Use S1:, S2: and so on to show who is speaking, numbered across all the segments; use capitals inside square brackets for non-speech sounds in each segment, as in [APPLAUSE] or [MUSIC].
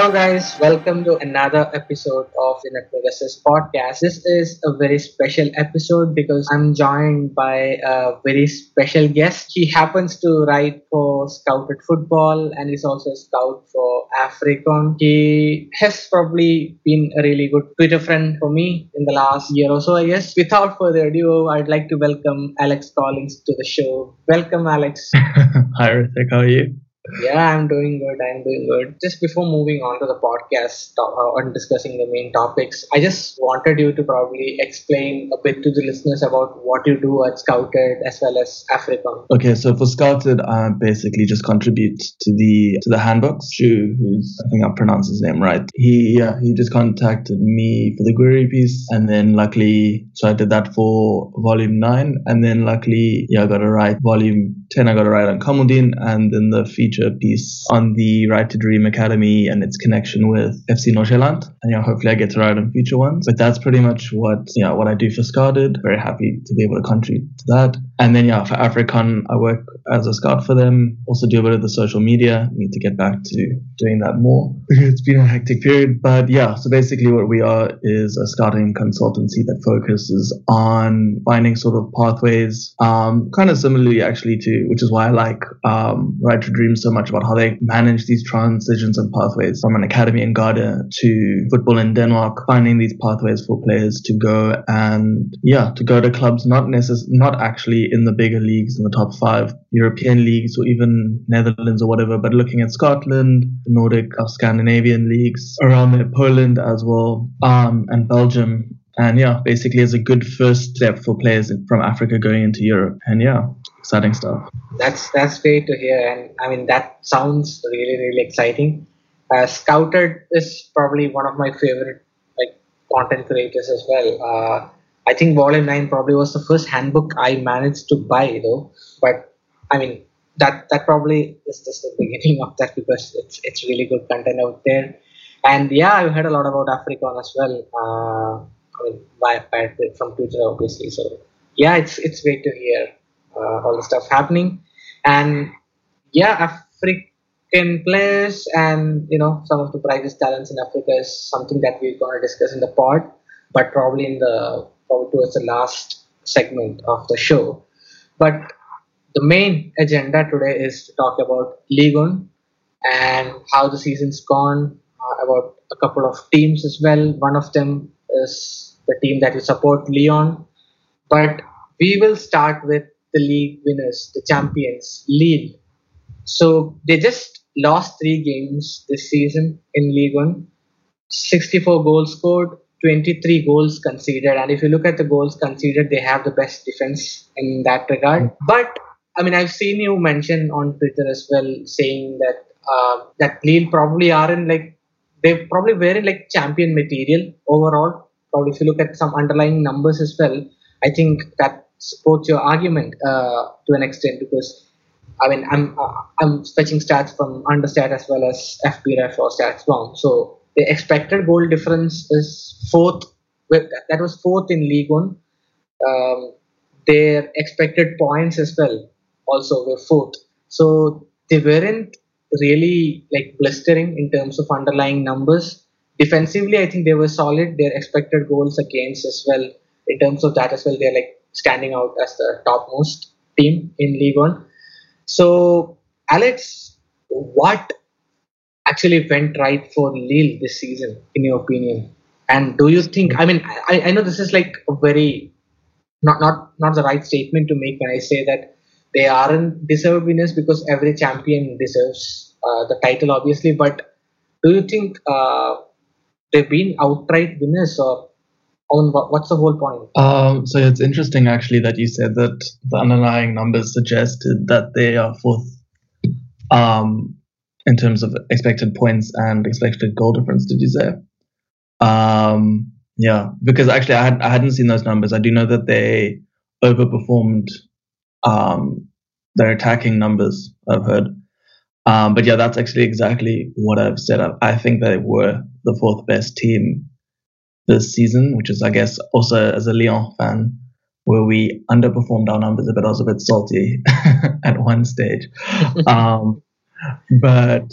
S1: Hello, guys. Welcome to another episode of the Network podcast. This is a very special episode because I'm joined by a very special guest. He happens to write for Scouted Football and is also a scout for AfRecon. He has probably been a really good Twitter friend for me in the last year or so, I guess. Without further ado, I'd like to welcome Alex Collings to the show. Welcome, Alex. [LAUGHS]
S2: Hi, Rithwik. How are you?
S1: Yeah, I'm doing good. I'm doing good. Just before moving on to the podcast uh, and discussing the main topics, I just wanted you to probably explain a bit to the listeners about what you do at Scouted as well as AfRecon.
S2: Okay, so for Scouted, I basically just contribute to the to the handbooks. Shu, who's I think I pronounced his name right. He yeah, he just contacted me for the query piece, and then luckily, so I did that for volume nine, and then luckily, yeah, I got to write volume ten. I got to write on Kamaldeen, and then the feature piece on the Right to Dream Academy and its connection with FC Nordsjælland. And yeah, hopefully I get to write on future ones. But that's pretty much what yeah what I do for Scouted. Very happy to be able to contribute to that. And then yeah, for AfRecon, I work as a scout for them. Also do a bit of the social media. Need to get back to doing that more. [LAUGHS] It's been a hectic period, but yeah. So basically, what we are is a scouting consultancy that focuses on finding sort of pathways, um, kind of similarly actually to, which is why I like um, Right to Dream so much about how they manage these transitions and pathways from an academy in Ghana to football in Denmark, finding these pathways for players to go and yeah, to go to clubs not necess- not actually in the bigger leagues in the top five European leagues or even Netherlands or whatever, but looking at Scotland, Nordic or Scandinavian leagues around there, Poland as well, um, and Belgium. And yeah, basically as a good first step for players from Africa going into Europe. And yeah, exciting stuff.
S1: That's that's great to hear, and I mean that sounds really really exciting. Uh, Scouted is probably one of my favorite like content creators as well. Uh, I think Volume Nine probably was the first handbook I managed to buy though, but I mean that that probably is just the beginning of that because it's it's really good content out there. And yeah, I've heard a lot about AfRecon as well. Uh, I mean, by, by, from Twitter obviously. So yeah, it's it's great to hear uh, all the stuff happening, and yeah, African players and you know some of the brightest talents in Africa is something that we're going to discuss in the pod, but probably in the probably towards the last segment of the show. But the main agenda today is to talk about Ligue 1 and how the season's gone, uh, about a couple of teams as well. One of them is the team that we support, Lyon. But we will start with the league winners, the champions, Lille. So they just lost three games this season in Ligue 1. 64 goals scored, 23 goals conceded. And if you look at the goals conceded, they have the best defense in that regard. But I mean, I've seen you mention on Twitter as well, saying that uh, that Lille probably are in like they probably were in like champion material overall. Probably if you look at some underlying numbers as well, I think that supports your argument uh, to an extent because I mean I'm uh, I'm fetching stats from Understat as well as FBref or StatsBomb. So the expected goal difference is fourth. That was fourth in Ligue 1. Um, their expected points as well also were fourth. So they weren't really like blistering in terms of underlying numbers. Defensively, I think they were solid. Their expected goals against as well in terms of that as well. They're like standing out as the topmost team in Ligue 1. So, Alex, what actually went right for Lille this season, in your opinion? And do you think? I mean, I, I know this is like a very not not not the right statement to make when I say that they aren't deserved winners because every champion deserves uh, the title, obviously. But do you think uh, they've been outright winners, or on what's the whole point?
S2: Um, so it's interesting actually that you said that the underlying numbers suggested that they are fourth um, in terms of expected points and expected goal difference. Did you say? Um, yeah, because actually I, had, I hadn't seen those numbers. I do know that they overperformed um, their attacking numbers. I've heard. Um, but yeah, that's actually exactly what I've said. I, I think they were the fourth best team this season, which is, I guess, also as a Lyon fan, where we underperformed our numbers a bit. I was a bit salty [LAUGHS] at one stage. [LAUGHS] um, but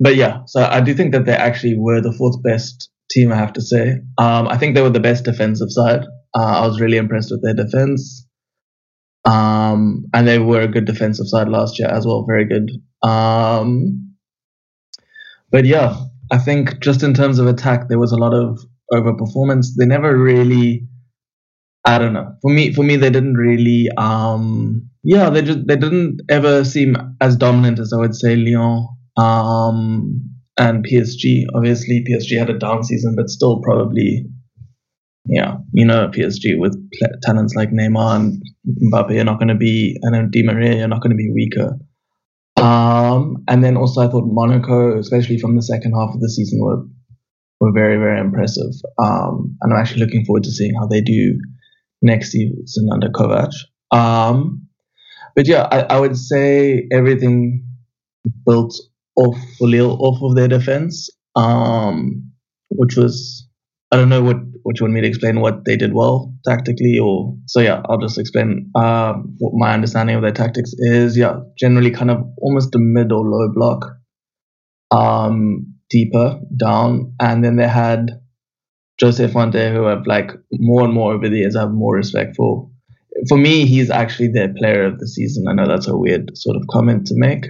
S2: but yeah, so I do think that they actually were the fourth best team. I have to say. Um, I think they were the best defensive side. Uh, I was really impressed with their defense. Um, and they were a good defensive side last year as well. Very good. Um, but yeah, I think just in terms of attack, there was a lot of overperformance. They never really, I don't know. For me, for me, they didn't really, um, yeah, they just they didn't ever seem as dominant as I would say Lyon um, and PSG. Obviously, PSG had a down season, but still probably yeah, you know, PSG with talents like Neymar and Mbappe are not going to be, and Di Maria are not going to be weaker. Um, and then also I thought Monaco, especially from the second half of the season, were were very very impressive. Um, and I'm actually looking forward to seeing how they do next season under Kovac. Um, but yeah, I, I would say everything built off Lille, off of their defense, um, which was I don't know what what you want me to explain what they did well tactically or so yeah I'll just explain uh, what my understanding of their tactics is yeah generally kind of almost a mid or low block um deeper down and then they had Jose Fonte who I've like more and more over the years I have more respect for for me he's actually their player of the season I know that's a weird sort of comment to make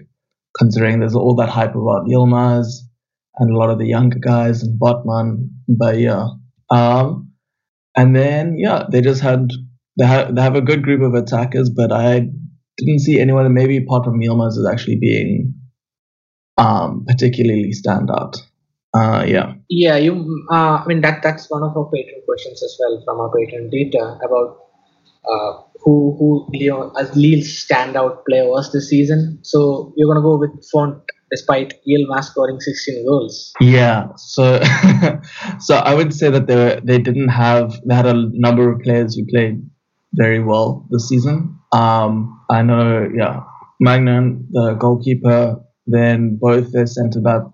S2: considering there's all that hype about Yilmaz and a lot of the younger guys and Botman. But yeah, um, and then yeah, they just had they have they have a good group of attackers, but I didn't see anyone, maybe apart from Yilmaz, as actually being um, particularly stand out. Uh, yeah.
S1: Yeah, you. Uh, I mean that that's one of our patron questions as well from our patron data about uh, who who Leo as Lille's standout player was this season. So you're gonna go with Fonte despite Yilmaz scoring 16 goals.
S2: Yeah, so [LAUGHS] so I would say that they were, they didn't have they had a number of players who played very well this season. Um, I know, yeah, Maignan, the goalkeeper, then both their centre backs,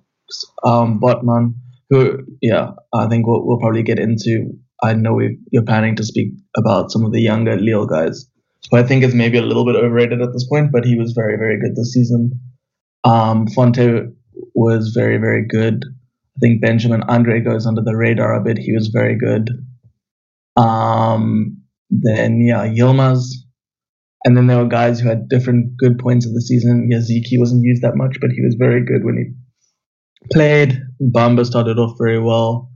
S2: um, Botman, who, yeah, I think we'll, we'll probably get into. I know we you're planning to speak about some of the younger Lille guys, who I think is maybe a little bit overrated at this point, but he was very, very good this season. Um, Fonte was very, very good. I think Benjamin Andre goes under the radar a bit. He was very good. Um, then, yeah, Yilmaz. And then there were guys who had different good points of the season. Yazici wasn't used that much, but he was very good when he played. Bamba started off very well.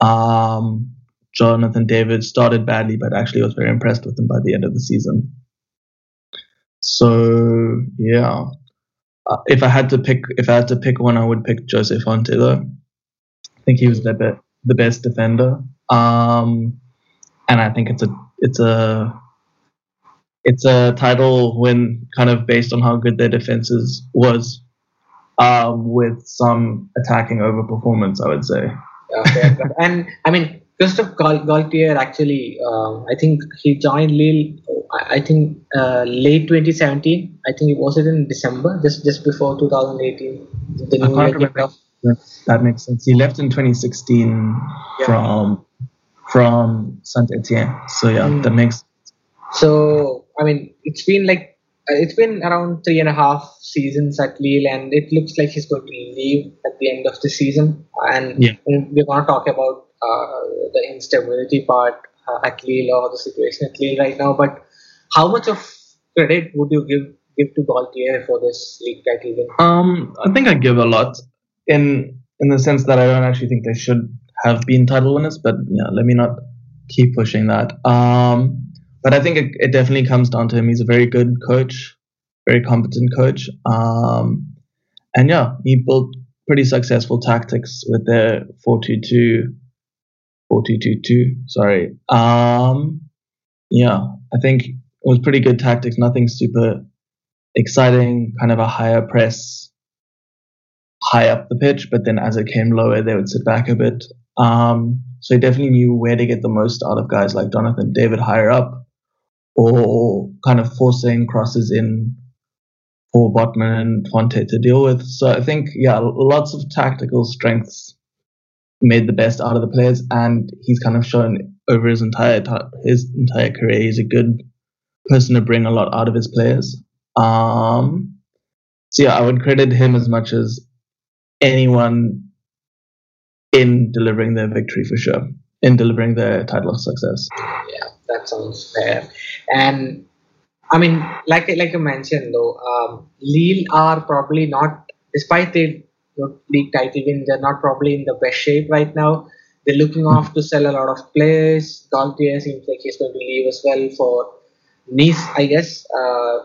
S2: Um, Jonathan David started badly, but actually was very impressed with him by the end of the season. So yeah, uh, if I had to pick, if I had to pick one, I would pick Jose Fonte though. I think he was the be- the best defender, um, and I think it's a it's a it's a title win kind of based on how good their defenses was, um, with some attacking overperformance. I would say.
S1: Yeah, [LAUGHS] and I mean Christophe Galtier actually, uh, I think he joined Lille. I think uh, late 2017. I think it was it in December, just just before 2018. The
S2: new year That makes sense. He left in 2016 yeah. from from Saint Etienne. So yeah, mm. that makes.
S1: So I mean, it's been like it's been around three and a half seasons at Lille, and it looks like he's going to leave at the end of the season. And yeah. we're going to talk about uh, the instability part uh, at Lille or the situation at Lille right now. But how much of credit would you give give to Galtier for this league title win?
S2: Um, I think I give a lot in in the sense that I don't actually think they should have been title winners, but yeah, let me not keep pushing that. Um, but I think it, it definitely comes down to him. He's a very good coach, very competent coach. Um, and yeah, he built pretty successful tactics with their 4-2-2 4-2-2-2. Sorry. Um, yeah, I think it was pretty good tactics. Nothing super exciting. Kind of a higher press, high up the pitch, but then as it came lower, they would sit back a bit. Um, so he definitely knew where to get the most out of guys like Jonathan David higher up, or kind of forcing crosses in for Botman and Fonte to deal with. So I think yeah, lots of tactical strengths made the best out of the players, and he's kind of shown over his entire his entire career he's a good person to bring a lot out of his players. Um, so yeah, I would credit him as much as anyone in delivering their victory for sure, in delivering their title of success.
S1: Yeah, that sounds fair. And I mean, like like you mentioned though, um, Lille are probably not, despite the league title win, they're not probably in the best shape right now. They're looking off to sell a lot of players. Galtier seems like he's going to leave as well for Nice, I guess. Uh,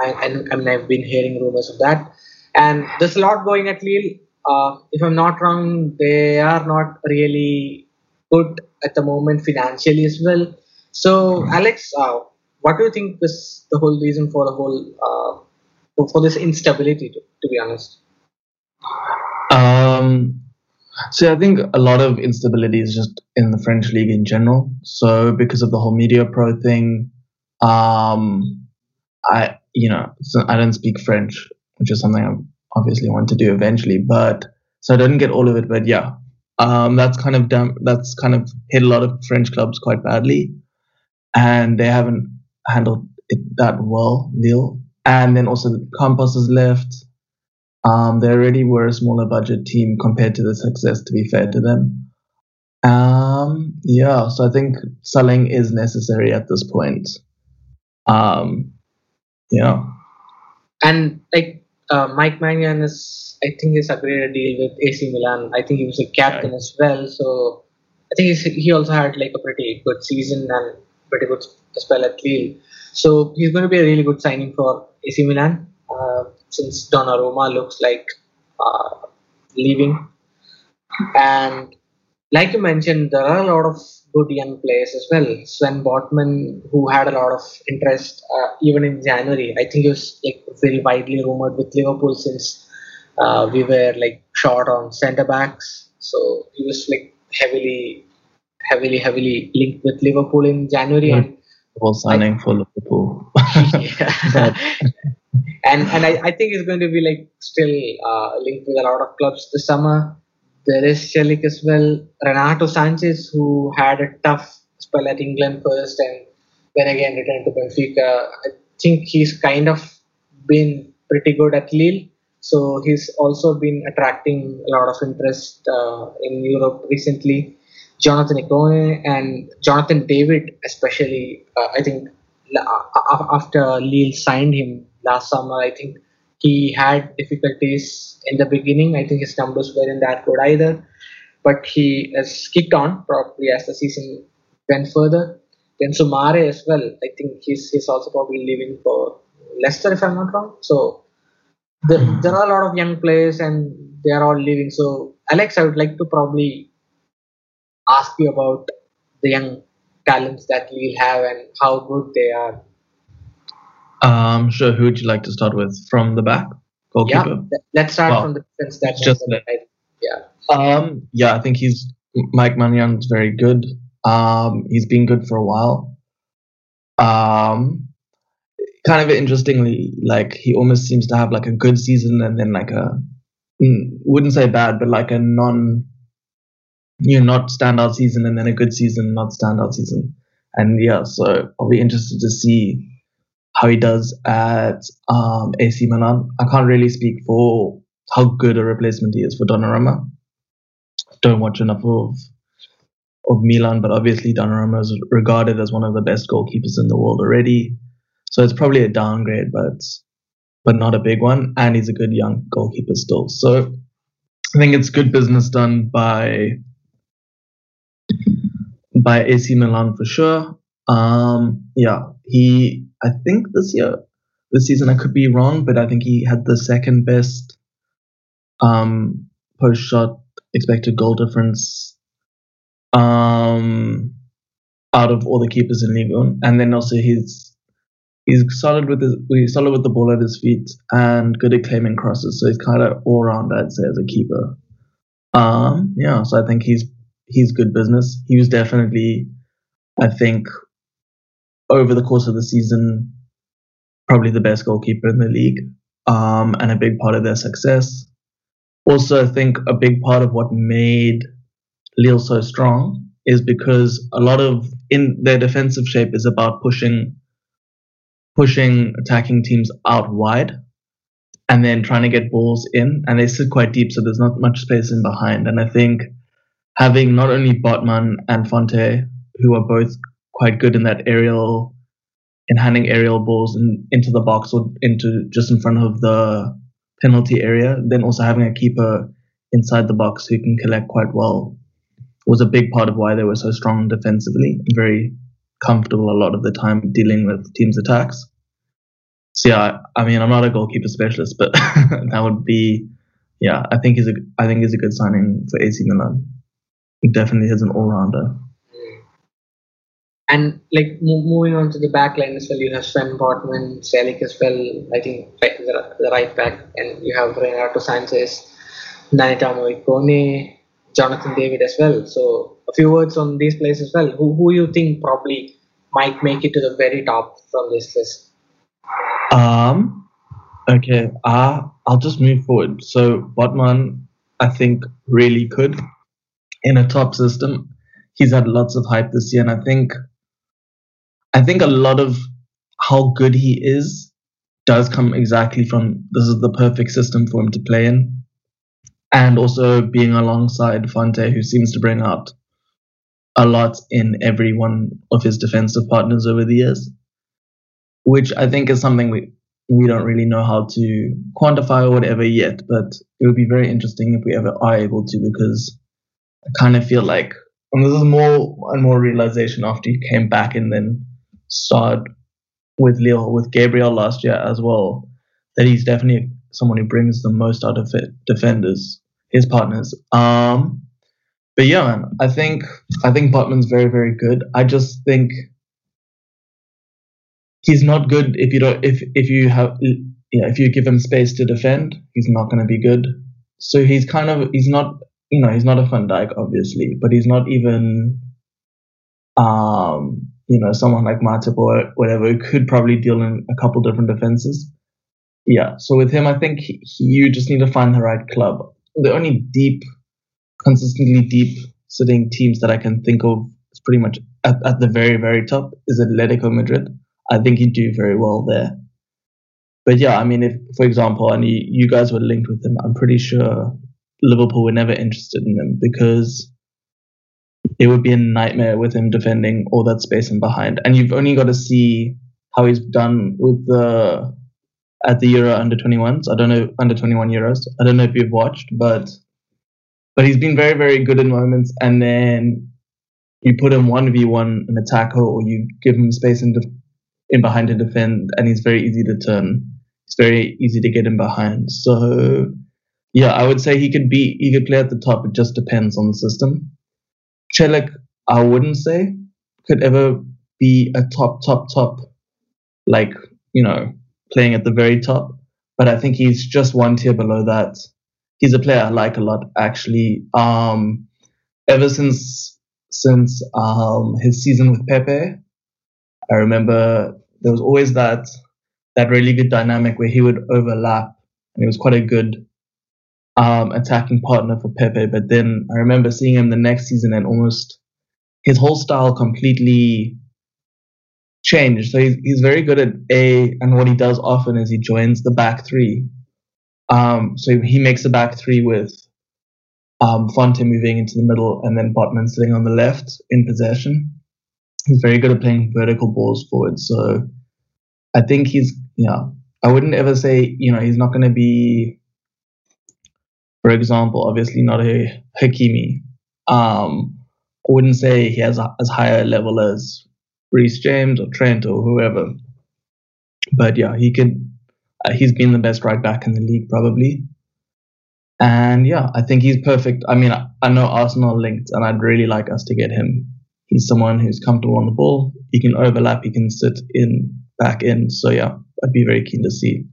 S1: I, I, mean, I've been hearing rumors of that. And there's a lot going at Lille. Uh, if I'm not wrong, they are not really good at the moment financially as well. So, Alex, uh, what do you think is the whole reason for the whole uh, for, this instability? To, to be honest.
S2: Um, so I think a lot of instability is just in the French league in general. So because of the whole Mediapro thing, um, I you know so I don't speak French, which is something I obviously want to do eventually. But so I didn't get all of it. But yeah, um, that's kind of. That's kind of hit a lot of French clubs quite badly, and they haven't handled it that well, Lille. And then also the Campos has left. Um, they already were a smaller budget team compared to the success, to be fair to them. Um, yeah, so I think selling is necessary at this point. Um, yeah.
S1: And like uh, Mike Maignan is, I think he's agreed a deal with AC Milan. I think he was a captain as well. So I think he also had like a pretty good season and pretty good spell at Lille. So he's going to be a really good signing for AC Milan uh, since Donnarumma looks like uh, leaving. And like you mentioned, there are a lot of good young players as well. Sven Botman, who had a lot of interest uh, even in January, I think he was like very widely rumored with Liverpool since uh, we were like short on centre backs. So he was like heavily, heavily, heavily linked with Liverpool in January. Mm. And
S2: well, signing I, for Liverpool. [LAUGHS] [LAUGHS]
S1: and and I, I think he's going to be like still uh, linked with a lot of clubs this summer. There is Celik as well. Renato Sanches, who had a tough spell at England first and then again returned to Benfica. I think he's kind of been pretty good at Lille. So he's also been attracting a lot of interest uh, in Europe recently. Jonathan Ikone and Jonathan David, especially, uh, I think after Lille signed him last summer, I think he had difficulties in the beginning. I think his numbers weren't that good either, but he has kicked on probably as the season went further. Then Soumaré as well. I think he's he's also probably leaving for Leicester if I'm not wrong. So the, there are a lot of young players and they are all leaving. So Alex, I would like to probably ask you about the young talents that we'll have and how good they are
S2: um, sure. Who would you like to start with? From the back,
S1: goalkeeper. Yeah, let's start well, from the defense. That's just yeah.
S2: Um, yeah, I think he's Mike Maignan's very good. Um, he's been good for a while. Um, kind of interestingly, like he almost seems to have like a good season and then like a mm, wouldn't say bad, but like a non, you know, not standout season and then a good season, not standout season. And yeah, so I'll be interested to see how he does at um, AC Milan. I can't really speak for how good a replacement he is for Donnarumma. Don't watch enough of of Milan, but obviously Donnarumma is regarded as one of the best goalkeepers in the world already. So it's probably a downgrade, but but not a big one. And he's a good young goalkeeper still. So I think it's good business done by by AC Milan for sure. Um, yeah, he I think this year, this season, I could be wrong, but I think he had the second best um, post shot expected goal difference um, out of all the keepers in Ligue 1. And then also he's he's solid with his he's solid with the ball at his feet and good at claiming crosses. So he's kind of all round, I'd say, as a keeper. Um, yeah, so I think he's he's good business. He was definitely, I think, over the course of the season, probably the best goalkeeper in the league um, and a big part of their success. Also, I think a big part of what made Lille so strong is because a lot of in their defensive shape is about pushing pushing attacking teams out wide and then trying to get balls in, and they sit quite deep, so there's not much space in behind. And I think having not only Botman and Fonte, who are both quite good in that aerial, in handing aerial balls in, into the box or into just in front of the penalty area, then also having a keeper inside the box who can collect quite well was a big part of why they were so strong defensively, very comfortable a lot of the time dealing with teams' attacks. So yeah, I mean, I'm not a goalkeeper specialist, but [LAUGHS] that would be, yeah, I think he's a, I think he's a good signing for AC Milan. He definitely is an all-rounder.
S1: And like moving on to the back line as well, you have Sven Botman, Celik as well. I think the, the right back, and you have Renato Sanches, Nanita Moikone, Jonathan David as well. So a few words on these players as well. Who who you think probably might make it to the very top from this list?
S2: Um. Okay. Uh, I'll just move forward. So Botman, I think, really could in a top system. He's had lots of hype this year, and I think I think a lot of how good he is does come exactly from this is the perfect system for him to play in. And also being alongside Fonte, who seems to bring out a lot in every one of his defensive partners over the years, which I think is something we, we don't really know how to quantify or whatever yet, but it would be very interesting if we ever are able to because I kind of feel like, and this is more and more realization after he came back and then started with Leo, with Gabriel last year as well, that he's definitely someone who brings the most out of it, defenders, his partners. Um, but yeah, man, I think I think Botman's very very good. I just think he's not good if you don't if if you have yeah if you give him space to defend, he's not going to be good. So he's kind of he's not you know he's not a Van Dijk obviously, but he's not even um you know, someone like Matip or whatever who could probably deal in a couple different defenses. Yeah, so with him, I think he, you just need to find the right club. The only deep, consistently deep sitting teams that I can think of is pretty much at, at the very, very top is Atletico Madrid. I think he'd do very well there. But yeah, I mean, if, for example, and you, you guys were linked with him, I'm pretty sure Liverpool were never interested in him because it would be a nightmare with him defending all that space in behind. And you've only got to see how he's done with the at the Euro under 21s. I don't know under 21 Euros. I don't know if you've watched, but but he's been very very good in moments. And then you put him one v one an attacker, or you give him space in def- in behind to defend, and he's very easy to turn. It's very easy to get him behind. So yeah, I would say he could be he could play at the top. It just depends on the system. Celik, I wouldn't say could ever be a top, top, top, like, you know, playing at the very top. But I think he's just one tier below that. He's a player I like a lot, actually. Um, ever since since um, his season with Pepe, I remember there was always that that really good dynamic where he would overlap, and he was quite a good um, attacking partner for Pepe. But then I remember seeing him the next season and almost his whole style completely changed. So he's, he's very good at A, and what he does often is he joins the back three. Um, so he makes a back three with um, Fonte moving into the middle and then Botman sitting on the left in possession. He's very good at playing vertical balls forward. So I think he's, yeah, I wouldn't ever say, you know, he's not going to be for example, obviously not a Hakimi. Um, I wouldn't say he has a, as high a level as Reece James or Trent or whoever. But yeah, he can. Uh, he's been the best right back in the league probably. And yeah, I think he's perfect. I mean, I, I know Arsenal linked, and I'd really like us to get him. He's someone who's comfortable on the ball. He can overlap. He can sit in back in. So yeah, I'd be very keen to see.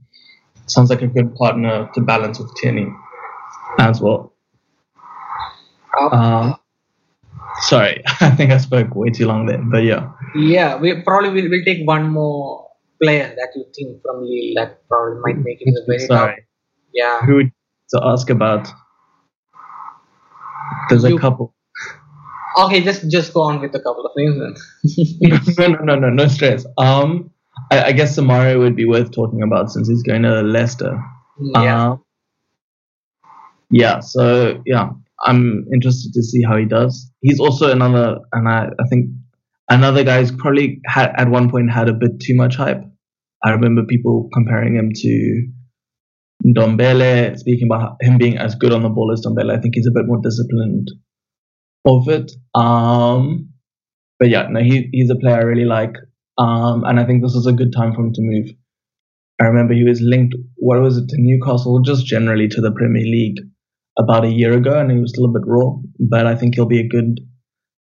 S2: Sounds like a good partner to balance with Tierney as well. Uh, sorry, [LAUGHS] I think I spoke way too long there, but yeah.
S1: Yeah, we probably will we'll take one more player that you think from Lille that probably might make it the very sorry. top. Yeah.
S2: Who to ask about? There's you, a couple.
S1: Okay, just just go on with a couple of names
S2: then. [LAUGHS] no, no, no, no, no stress. Um, I, I guess Soumaré would be worth talking about since he's going to Leicester.
S1: Yeah.
S2: Uh, yeah. So yeah, I'm interested to see how he does. He's also another, and I, I think another guy who's probably had at one point had a bit too much hype. I remember people comparing him to Ndombele, speaking about him being as good on the ball as Ndombele. I think he's a bit more disciplined of it. Um, but yeah, no, he, he's a player I really like. Um, and I think this is a good time for him to move. I remember he was linked, what was it, to Newcastle, just generally to the Premier League about a year ago, and he was a little bit raw. But I think he'll be a good,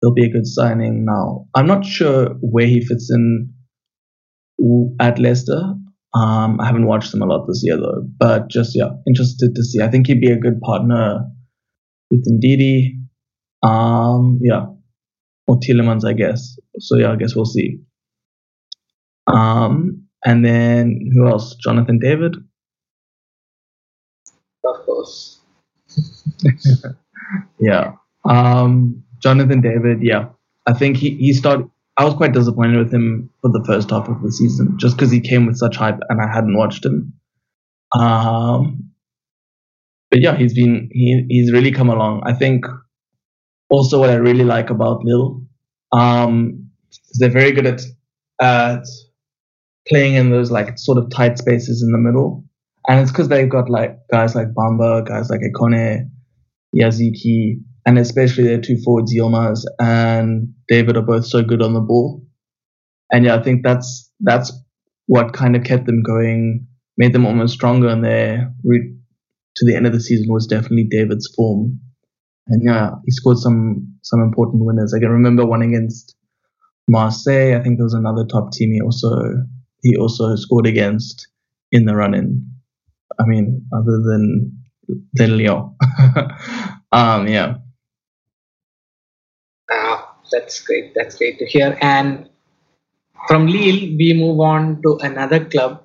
S2: he'll be a good signing now. I'm not sure where he fits in at Leicester. Um, I haven't watched them a lot this year though, but just yeah, interested to see. I think he'd be a good partner with Ndidi. Um, yeah, or Tielemans, I guess. So yeah, I guess we'll see. Um, and then who else? Jonathan David.
S1: Of course. [LAUGHS]
S2: yeah. Um, Jonathan David. Yeah, I think he he started. I was quite disappointed with him for the first half of the season, just because he came with such hype and I hadn't watched him. Um, but yeah, he's been he he's really come along. I think also what I really like about Lille, um, is they're very good at at playing in those like sort of tight spaces in the middle, and it's because they've got like guys like Bamba, guys like Ikone, Yazici, and especially their two forwards, Yilmaz and David, are both so good on the ball. And yeah, I think that's that's what kind of kept them going, made them almost stronger in their route to the end of the season was definitely David's form. And yeah, he scored some some important winners. I can remember one against Marseille. I think there was another top team he also he also scored against in the run in. I mean, other than than [LAUGHS] um, yeah.
S1: Ah, that's great. That's great to hear. And from Lille, we move on to another club.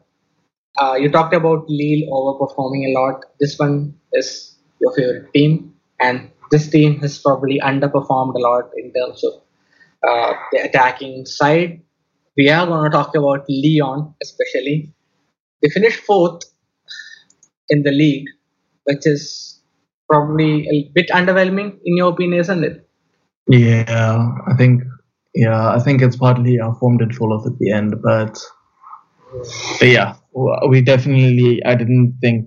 S1: Uh, you talked about Lille overperforming a lot. This one is your favorite team, and this team has probably underperformed a lot in terms of uh, the attacking side. We are going to talk about Lyon, especially. They finished fourth in the league, which is probably a bit underwhelming in your opinion, isn't it?
S2: Yeah, I think yeah, I think it's partly our form did fall off at the end, but but yeah, we definitely I didn't think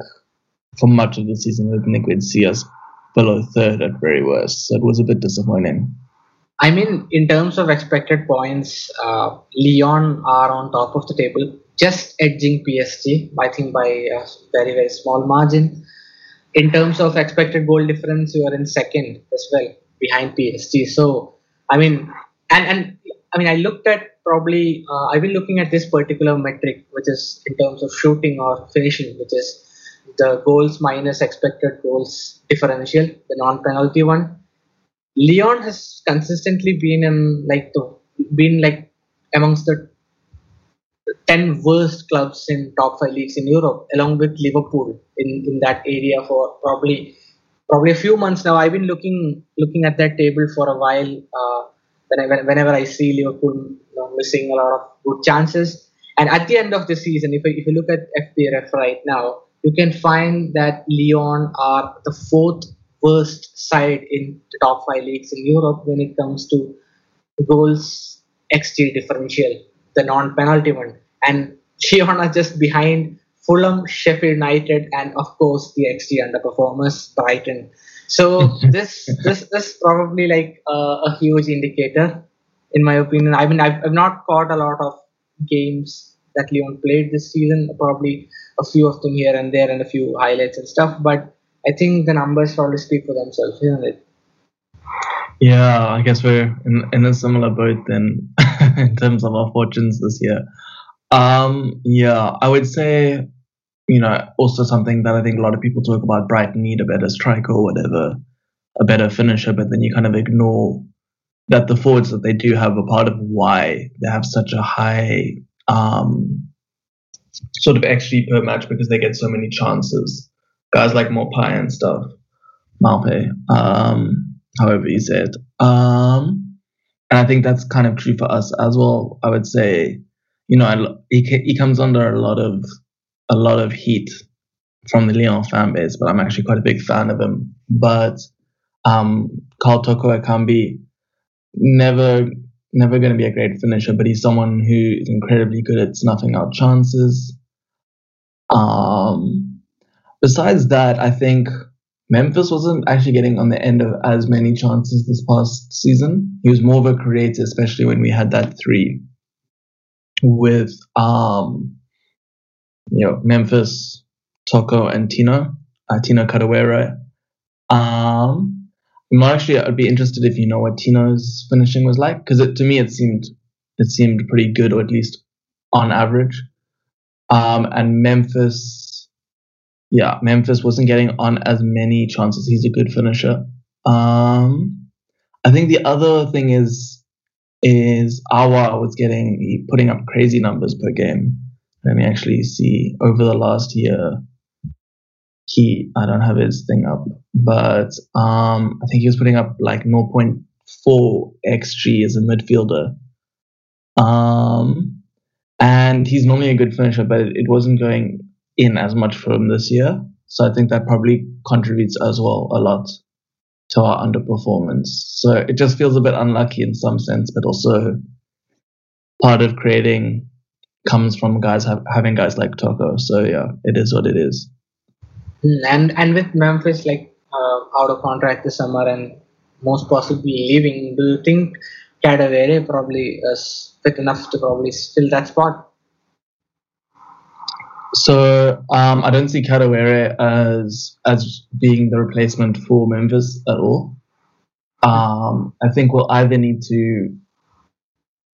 S2: for much of the season I didn't think we'd see us below third at very worst. So it was a bit disappointing.
S1: I mean, in terms of expected points, uh, Lyon are on top of the table, just edging PSG, I think by a very, very small margin. In terms of expected goal difference, you are in second as well, behind PSG. So, I mean, and, and I mean, I looked at probably, uh, I've been looking at this particular metric, which is in terms of shooting or finishing, which is the goals minus expected goals differential, the non penalty one Lyon has consistently been in like the been like amongst the ten worst clubs in top five leagues in Europe, along with Liverpool in, in that area for probably probably a few months now. I've been looking looking at that table for a while. Uh, whenever, whenever I see Liverpool you know, missing a lot of good chances, and at the end of the season, if, if you look at FBref right now, you can find that Lyon are the fourth worst side in the top five leagues in Europe when it comes to goals XG differential, the non-penalty one. And [LAUGHS] are just behind Fulham, Sheffield United, and of course the XG underperformers, Brighton. So [LAUGHS] this this is probably like a, a, huge indicator, in my opinion. I mean, I've, I've not caught a lot of games that Lyon played this season. Probably a few of them here and there, and a few highlights and stuff. But I think the numbers probably speak for themselves, isn't it?
S2: Yeah, I guess we're in, in a similar boat then [LAUGHS] in terms of our fortunes this year. Um, yeah, I would say, you know, also something that I think a lot of people talk about Brighton need a better striker or whatever, a better finisher, but then you kind of ignore that the forwards that they do have are part of why they have such a high um, sort of XG per match because they get so many chances guys like Maupay and stuff. Malpe, um, however you say it. Um, and I think that's kind of true for us as well. I would say, you know, he he comes under a lot of a lot of heat from the Lyon fan base, but I'm actually quite a big fan of him. But um, Karl Toko Ekambi, never never going to be a great finisher, but he's someone who is incredibly good at snuffing out chances. Um, besides that, I think Memphis wasn't actually getting on the end of as many chances this past season. He was more of a creator, especially when we had that three with um, you know Memphis, Toko, and Tino, uh, Tino Kadewere. Um, actually, I'd be interested if you know what Tino's finishing was like, because to me it seemed it seemed pretty good, or at least on average. Um, and Memphis, yeah, Memphis wasn't getting on as many chances. He's a good finisher. Um, I think the other thing is is Aouar was getting putting up crazy numbers per game. Let me actually see over the last year. He I don't have his thing up, but um, I think he was putting up like 0.4 xg as a midfielder. Um, and he's normally a good finisher, but it wasn't going in as much him this year. So I think that probably contributes as well a lot to our underperformance. So it just feels a bit unlucky in some sense, but also part of creating comes from guys have, having guys like Toko. So yeah, it is what it is.
S1: Hmm, and and with Memphis like uh, out of contract this summer and most possibly leaving, do you think Kadewere probably is fit enough to probably fill that spot?
S2: So um, I don't see Kadewere as as being the replacement for Memphis at all. Um, I think we'll either need to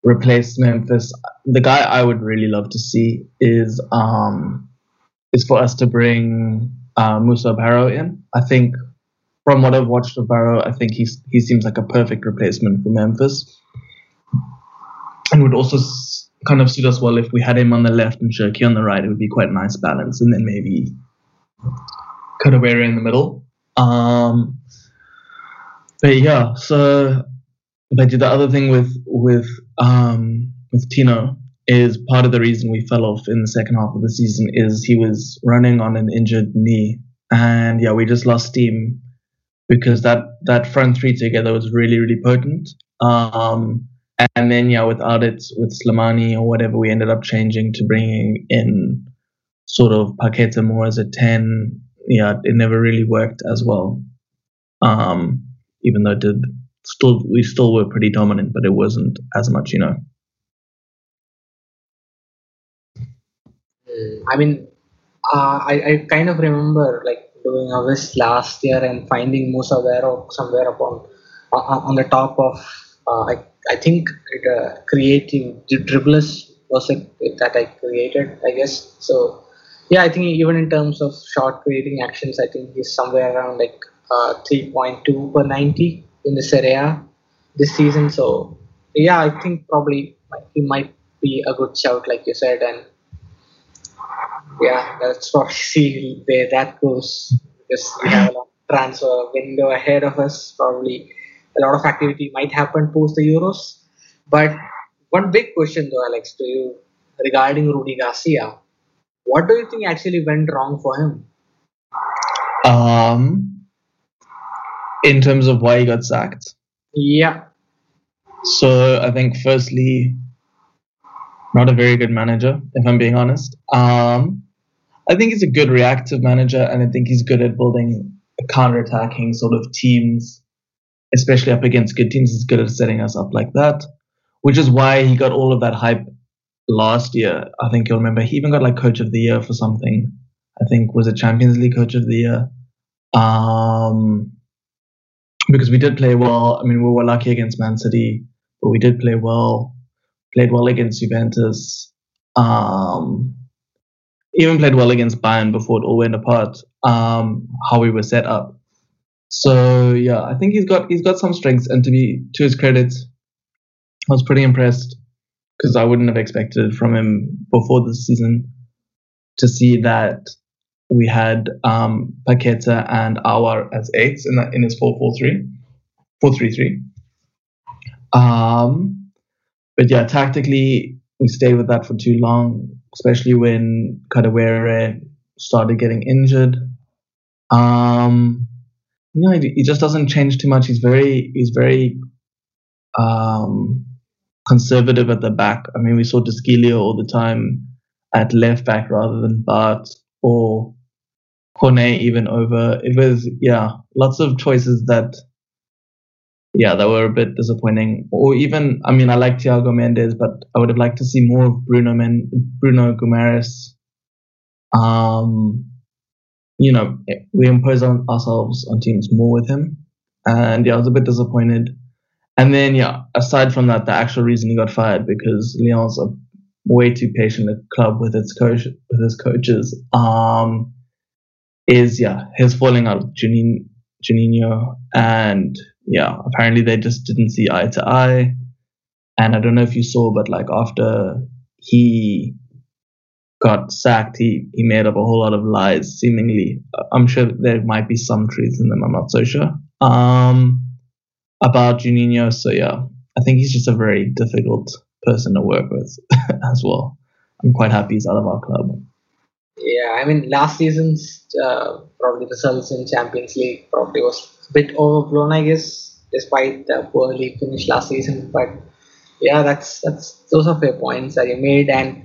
S2: replace Memphis. The guy I would really love to see is um, is for us to bring uh, Musa Barrow in. I think from what I've watched of Barrow, I think he's he seems like a perfect replacement for Memphis, and would also kind of suit us well if we had him on the left and Cherki on the right. It would be quite a nice balance, and then maybe Kadewere in the middle. Um, but yeah, so but the other thing with with um, with Tino is part of the reason we fell off in the second half of the season is he was running on an injured knee, and yeah, we just lost steam because that that front three together was really really potent. Um, and then yeah, without it, with Slimani or whatever, we ended up changing to bringing in sort of Paqueta more as a ten. Yeah, it never really worked as well. Um, even though it did still we still were pretty dominant, but it wasn't as much, you know.
S1: Hmm, I mean, uh, I, I kind of remember like doing a wish last year and finding Musa Barrow somewhere upon uh, on the top of uh, I I think uh, creating dribblers was it that I created I guess. So yeah I think even in terms of shot creating actions I think he's somewhere around like uh, 3.2 per 90 in the Serie A this season. So yeah I think probably he might be a good shout like you said and yeah let's probably see where that goes. Because we have a transfer window ahead of us probably a lot of activity might happen post the Euros. But one big question, though, Alex, to you regarding Rudi Garcia. What do you think actually went wrong for him?
S2: Um, in terms of why he got sacked.
S1: Yeah.
S2: So I think, firstly, not a very good manager, if I'm being honest. Um, I think he's a good reactive manager, and I think he's good at building counter-attacking sort of teams especially up against good teams, is good at setting us up like that, which is why he got all of that hype last year. I think you'll remember he even got like coach of the year for something. I think was a Champions League coach of the year. Um, because we did play well. I mean, we were lucky against Man City, but we did play well. Played well against Juventus. Um, even played well against Bayern before it all went apart. Um, how we were set up. So yeah, I think he's got he's got some strengths, and to be to his credit, I was pretty impressed because I wouldn't have expected from him before the season to see that we had um, Paqueta and Aouar as eights in that in his 4-4-3, 4-3-3. Um, but yeah, tactically we stayed with that for too long, especially when Kadewere started getting injured. Um, you know, he, just doesn't change too much. He's very he's very um, conservative at the back. I mean, we saw Desquilio all the time at left back rather than Bard or Cornet even over. It was yeah, lots of choices that yeah, that were a bit disappointing. Or even, I mean, I like Thiago Mendes, but I would have liked to see more of Bruno Men- Bruno Guimaraes. Um, you know, we impose on ourselves on teams more with him, and yeah, I was a bit disappointed. And then yeah, aside from that, the actual reason he got fired because Lyon's a way too patient a club with its coach with his coaches. Um, is yeah, his falling out with Juninho and yeah, apparently they just didn't see eye to eye. And I don't know if you saw, but like after he got sacked, he, he made up a whole lot of lies, seemingly. I'm sure there might be some truth in them, I'm not so sure. Um, about Juninho, so yeah, I think he's just a very difficult person to work with [LAUGHS] as well. I'm quite happy he's out of our club.
S1: Yeah, I mean, last season's uh, probably results in Champions League probably was a bit overblown, I guess, despite the poor league finish last season. But yeah, that's that's those are fair points that you made, and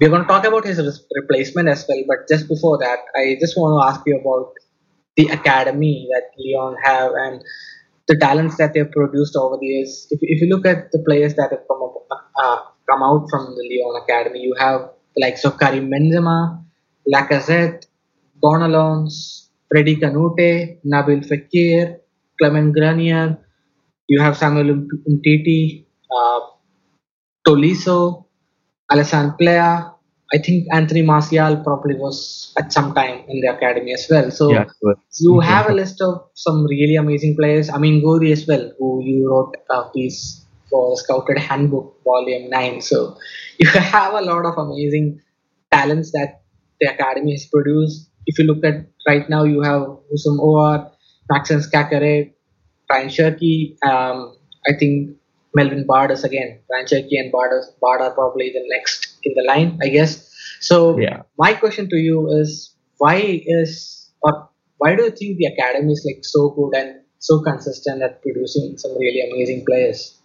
S1: we're going to talk about his replacement as well. But just before that, I just want to ask you about the academy that Lyon have and the talents that they've produced over the years. If, if you look at the players that have come up, uh, come out from the Lyon academy, you have the likes of Karim Benzema, Lacazette, Gonalons, Freddy Kanouté, Nabil Fekir, Clement Grenier. You have Samuel Umtiti, uh, Tolisso, Alassane Plea. I think Anthony Martial probably was at some time in the academy as well. So yeah, you have a list of some really amazing players. I mean, Gouiri as well, who you wrote a piece for Scouted Handbook, Volume 9. So [LAUGHS] you have a lot of amazing talents that the academy has produced. If you look at right now, you have Houssem Aouar, Maxence Caqueret, Ryan Cherki. Um, I think Melvin Bardas again. Ryan Cherki and Bardas, Bard are probably the next in the line, I guess. So yeah. my question to you is, why is or why do you think the academy is like so good and so consistent at producing some really amazing players?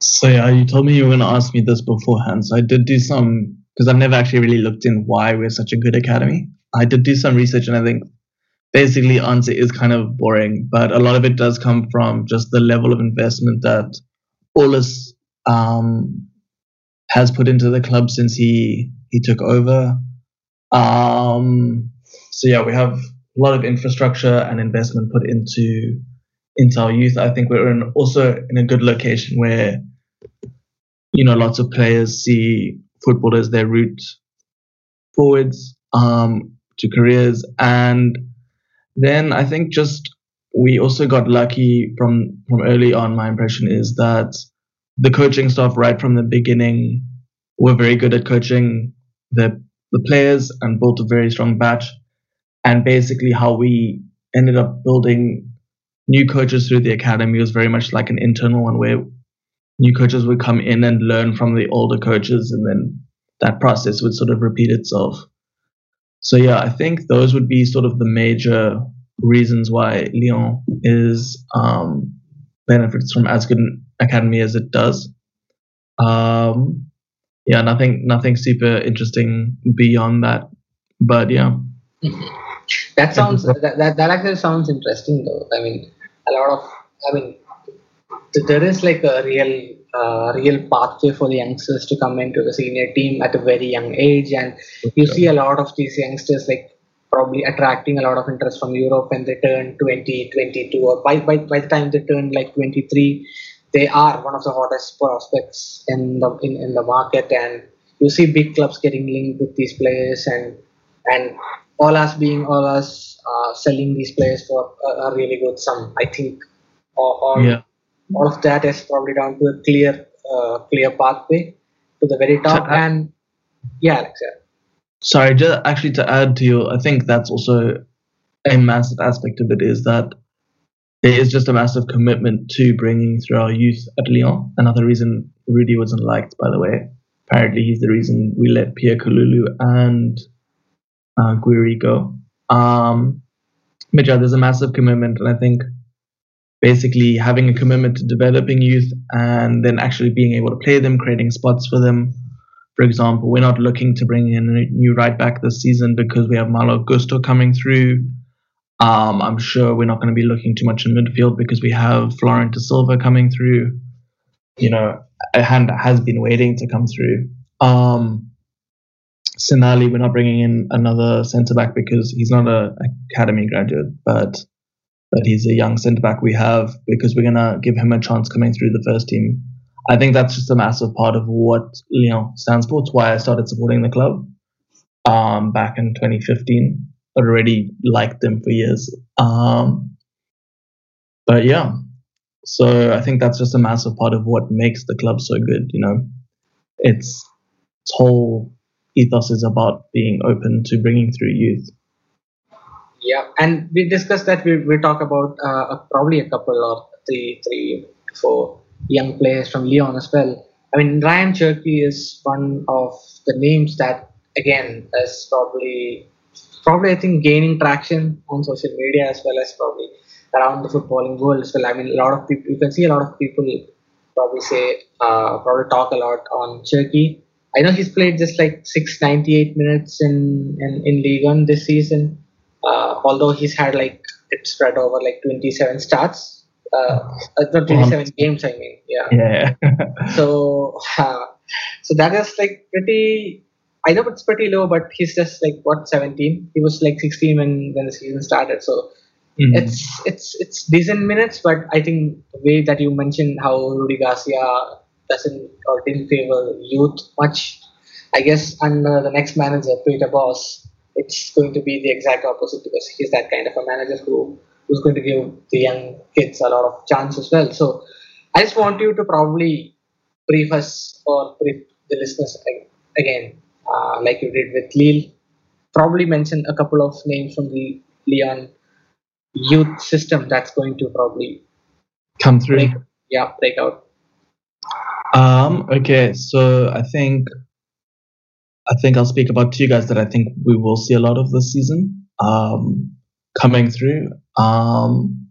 S2: So yeah, you told me you were going to ask me this beforehand. So I did do some because I've never actually really looked in why we're such a good academy. I did do some research and I think basically answer is kind of boring, but a lot of it does come from just the level of investment that Aulas um, has put into the club since he he took over. Um, so yeah, we have a lot of infrastructure and investment put into into our youth. I think we're in also in a good location where you know lots of players see football as their route forwards um, to careers. And then I think just we also got lucky from from early on. My impression is that the coaching staff right from the beginning were very good at coaching the the players and built a very strong batch. And basically, how we ended up building new coaches through the academy was very much like an internal one where new coaches would come in and learn from the older coaches and then that process would sort of repeat itself. So yeah, I think those would be sort of the major reasons why Lyon is um, benefits from as good an academy as it does. Um, yeah, nothing nothing super interesting beyond that, but yeah.
S1: That sounds that, that that actually sounds interesting though. I mean, a lot of I mean, there is like a real uh, real pathway for the youngsters to come into the senior team at a very young age. And you see a lot of these youngsters like probably attracting a lot of interest from Europe when they turn 20, 22 or by, by, by the time they turn like 23 they are one of the hottest prospects in the in, in the market. And you see big clubs getting linked with these players and and all us being Aulas uh, selling these players for a, a, really good sum I think. Or, or yeah all of that is probably down to a clear uh, clear pathway to the very top. So, uh, and yeah, Alex. Yeah.
S2: Sorry, just actually to add to you, I think that's also a massive aspect of it is that it is just a massive commitment to bringing through our youth at Lyon. Another reason Rudi wasn't liked, by the way, apparently he's the reason we let Pierre Kalulu and uh, Gouiri go. Um, but yeah, there's a massive commitment, and I think basically having a commitment to developing youth and then actually being able to play them, creating spots for them. For example, we're not looking to bring in a new right back this season because we have Malo Gusto coming through. Um, I'm sure we're not going to be looking too much in midfield because we have Florent da Silva coming through. You know, a hand that has been waiting to come through. Um, Sinaly, we're not bringing in another centre back because he's not a academy graduate, but but he's a young centre back we have because we're gonna give him a chance coming through the first team. I think that's just a massive part of what Lyon stands for. It's why I started supporting the club um, back in 2015. I'd already liked them for years. Um, but yeah, so I think that's just a massive part of what makes the club so good. You know, its, its whole ethos is about being open to bringing through youth.
S1: Yeah, and we discussed that we we talk about uh, probably a couple of three, three, four young players from Lyon as well. I mean, Ryan Cherki is one of the names that again is probably probably I think gaining traction on social media as well as probably around the footballing world as well. I mean, a lot of people, you can see a lot of people probably say, uh, probably talk a lot on Cherki. I know he's played just like 698 minutes in, in, in League this season, uh, although he's had like it spread over like 27 starts. Uh, uh not 27 games, I mean, yeah.
S2: Yeah. [LAUGHS]
S1: so, uh, so that is like pretty. I know it's pretty low, but he's just like what 17. He was like 16 when when the season started. So Mm-hmm. It's it's it's decent minutes, but I think the way that you mentioned how Rudi Garcia doesn't or didn't favor youth much, I guess under the next manager Peter Bosz, it's going to be the exact opposite because he's that kind of a manager who who's going to give the young kids a lot of chance as well. So I just want you to probably brief us or brief the listeners again, uh, like you did with Lille. Probably mention a couple of names from the Lyon youth system that's going to probably
S2: come through.
S1: Break, yeah, break out.
S2: Um, okay, so I think I think I'll speak about two guys that I think we will see a lot of this season um, coming through. Um,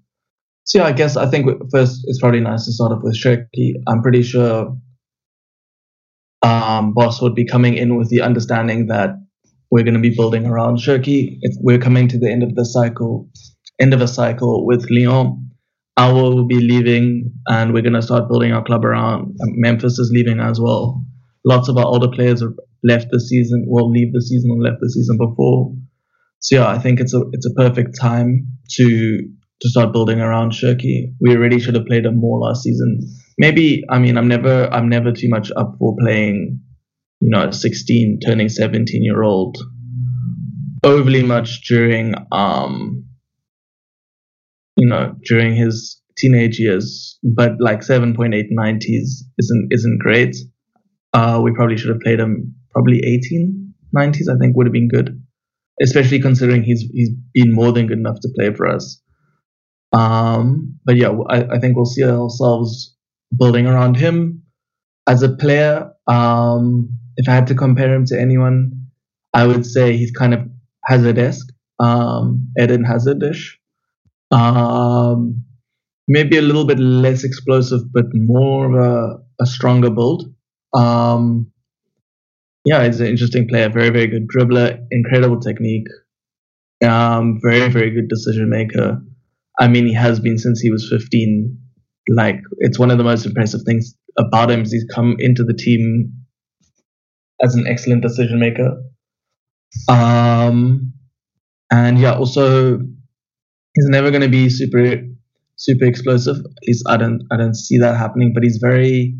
S2: so yeah, I guess I think first it's probably nice to start off with Cherki. I'm pretty sure um, Bosz would be coming in with the understanding that we're going to be building around Cherki. we're coming to the end of the cycle end of a cycle with Lyon. Aouar will be leaving, and we're going to start building our club around. Memphis is leaving as well. Lots of our older players have left the season, will leave the season or left the season before. So yeah, I think it's a it's a perfect time to to start building around Cherki. We already should have played him more last season. Maybe I mean I'm never I'm never too much up for playing, you know, a 16 turning 17 year old overly much during um you know, during his teenage years, but like 7.8 90s isn't isn't great. Uh, we probably should have played him probably 18 90s. I think would have been good, especially considering he's he's been more than good enough to play for us. Um, but yeah, I, I think we'll see ourselves building around him as a player. Um, if I had to compare him to anyone, I would say he's kind of Hazard-esque, um, Eden Hazard-ish. Um, maybe a little bit less explosive, but more of a, a stronger build. Um, yeah, he's an interesting player. Very, very good dribbler, incredible technique. Um, very, very good decision maker. I mean, he has been since he was 15. Like, it's one of the most impressive things about him is he's come into the team as an excellent decision maker. Um, and yeah, also he's never going to be super super explosive. At least I don't I don't see that happening. But he's very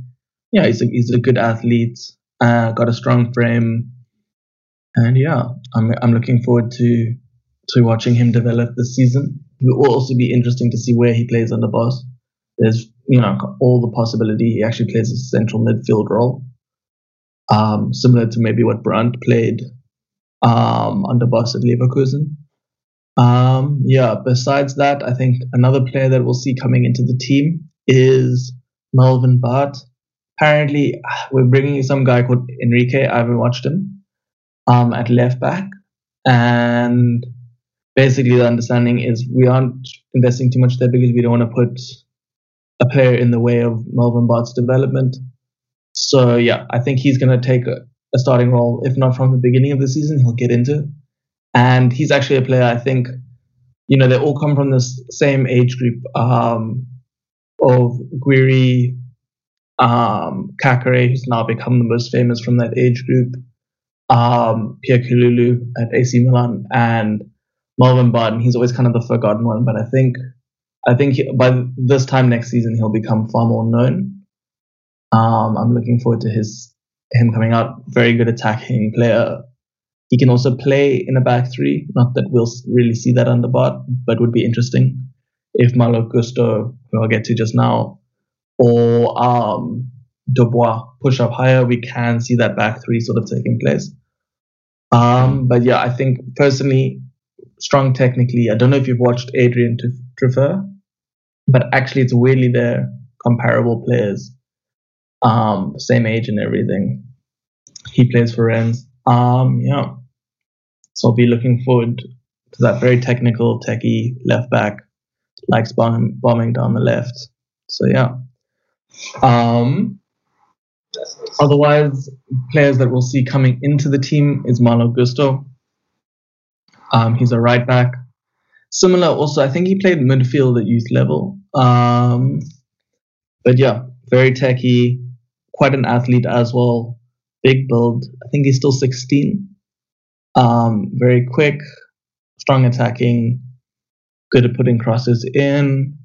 S2: yeah he's a he's a good athlete. Uh, got a strong frame, and yeah, I'm I'm looking forward to to watching him develop this season. It will also be interesting to see where he plays under Bosz. There's you know all the possibility he actually plays a central midfield role, um, similar to maybe what Brandt played um, under Bosz at Leverkusen. Um, yeah, besides that, I think another player that we'll see coming into the team is Melvin Bard. Apparently we're bringing in some guy called Enrique. I haven't watched him um, at left back, and basically the understanding is we aren't investing too much there because we don't want to put a player in the way of Melvin Bard's development. So yeah, I think he's going to take a, a starting role, if not from the beginning of the season, he'll get into. And he's actually a player I think, you know, they all come from this same age group um, of Gouiri, um, Caqueret, who's now become the most famous from that age group, um, Pierre Kalulu at AC Milan, and Melvin Barton. He's always kind of the forgotten one, but I think I think he, by this time next season he'll become far more known. Um, I'm looking forward to his him coming out. Very good attacking player. He can also play in a back three. Not that we'll really see that on the Bart, but would be interesting if Malo Gusto, who I'll get to just now, or um, Dubois push up higher, we can see that back three sort of taking place. Um, but yeah, I think personally, strong technically. I don't know if you've watched Adrien Truffert, but actually, it's weirdly they're comparable players, um, same age and everything. He plays for Rennes. Um, yeah. So I'll be looking forward to that very technical, techie left back, likes bomb, bombing down the left. So yeah. Um, otherwise, players that we'll see coming into the team is Malo Gusto. Um, he's a right back. Similar, also, I think he played midfield at youth level. Um, but yeah, very techy, quite an athlete as well. Big build. I think he's still 16. Um, very quick, strong attacking, good at putting crosses in.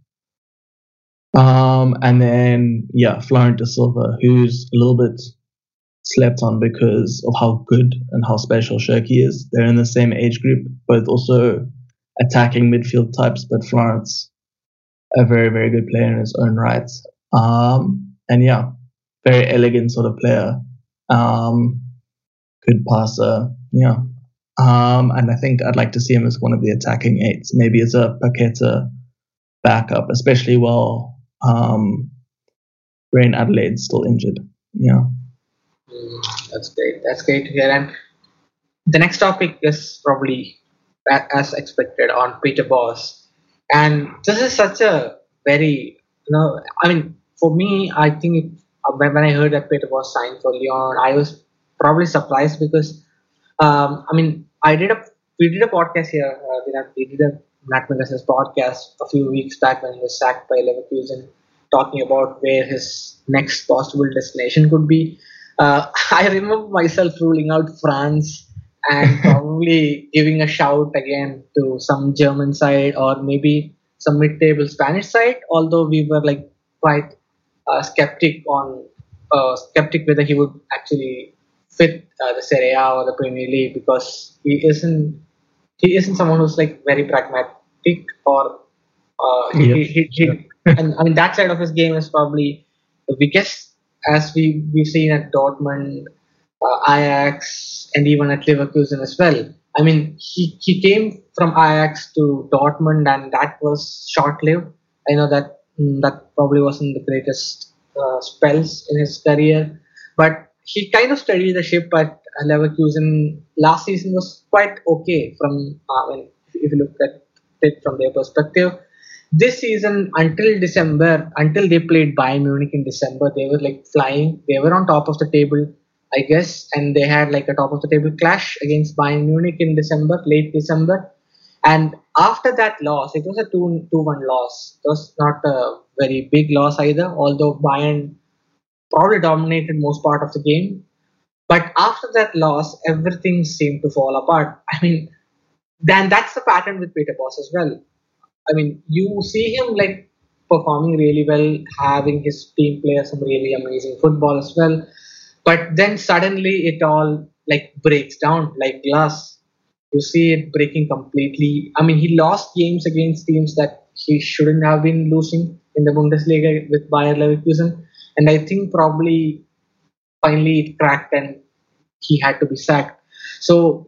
S2: Um, and then, yeah, Florent da Silva, who's a little bit slept on because of how good and how special Cherki is. They're in the same age group, both also attacking midfield types, but Florence, a very, very good player in his own right. Um, and yeah, very elegant sort of player. Um, good passer. Yeah. Um, and I think I'd like to see him as one of the attacking eights, maybe as a Paqueta backup, especially while um, Reine Adelaide still injured. Yeah.
S1: Mm, that's great. That's great to hear. And the next topic is probably as expected on Peter Bosz. And this is such a very, you know, I mean, for me, I think it, uh, when I heard that Peter Bosz signed for Lyon, I was probably surprised because, um, I mean, I did a we did a podcast here. Uh, we did a Matt Magasin's podcast a few weeks back when he was sacked by Leverkusen, talking about where his next possible destination could be. Uh, [LAUGHS] I remember myself ruling out France and [LAUGHS] probably giving a shout again to some German side or maybe some mid-table Spanish side. Although we were like quite uh, skeptic on uh, skeptic whether he would actually fit uh, the Serie A or the Premier League because he isn't he isn't someone who's like very pragmatic or uh, he, he, he and I mean that side of his game is probably the weakest as we we've seen at Dortmund, uh, Ajax, and even at Leverkusen as well. I mean, he, he came from Ajax to Dortmund, and that was short lived. I know that mm, that probably wasn't the greatest uh, spells in his career, but he kind of steadied the ship at Leverkusen. Last season was quite okay from uh, when if you look at from their perspective this season until December, until they played Bayern Munich in December, they were like flying. They were on top of the table, I guess, and they had like a top of the table clash against Bayern Munich in December, late December. And after that loss, it was a 2 2 1 loss. It was not a very big loss either, although Bayern probably dominated most part of the game. But after that loss, everything seemed to fall apart. I mean, then that's the pattern with Peter Bosz as well I mean, you see him like performing really well, having his team play some really amazing football as well. But then suddenly it all like breaks down like glass. You see it breaking completely. I mean, he lost games against teams that he shouldn't have been losing in the Bundesliga with Bayer Leverkusen. And I think probably finally it cracked and he had to be sacked. So,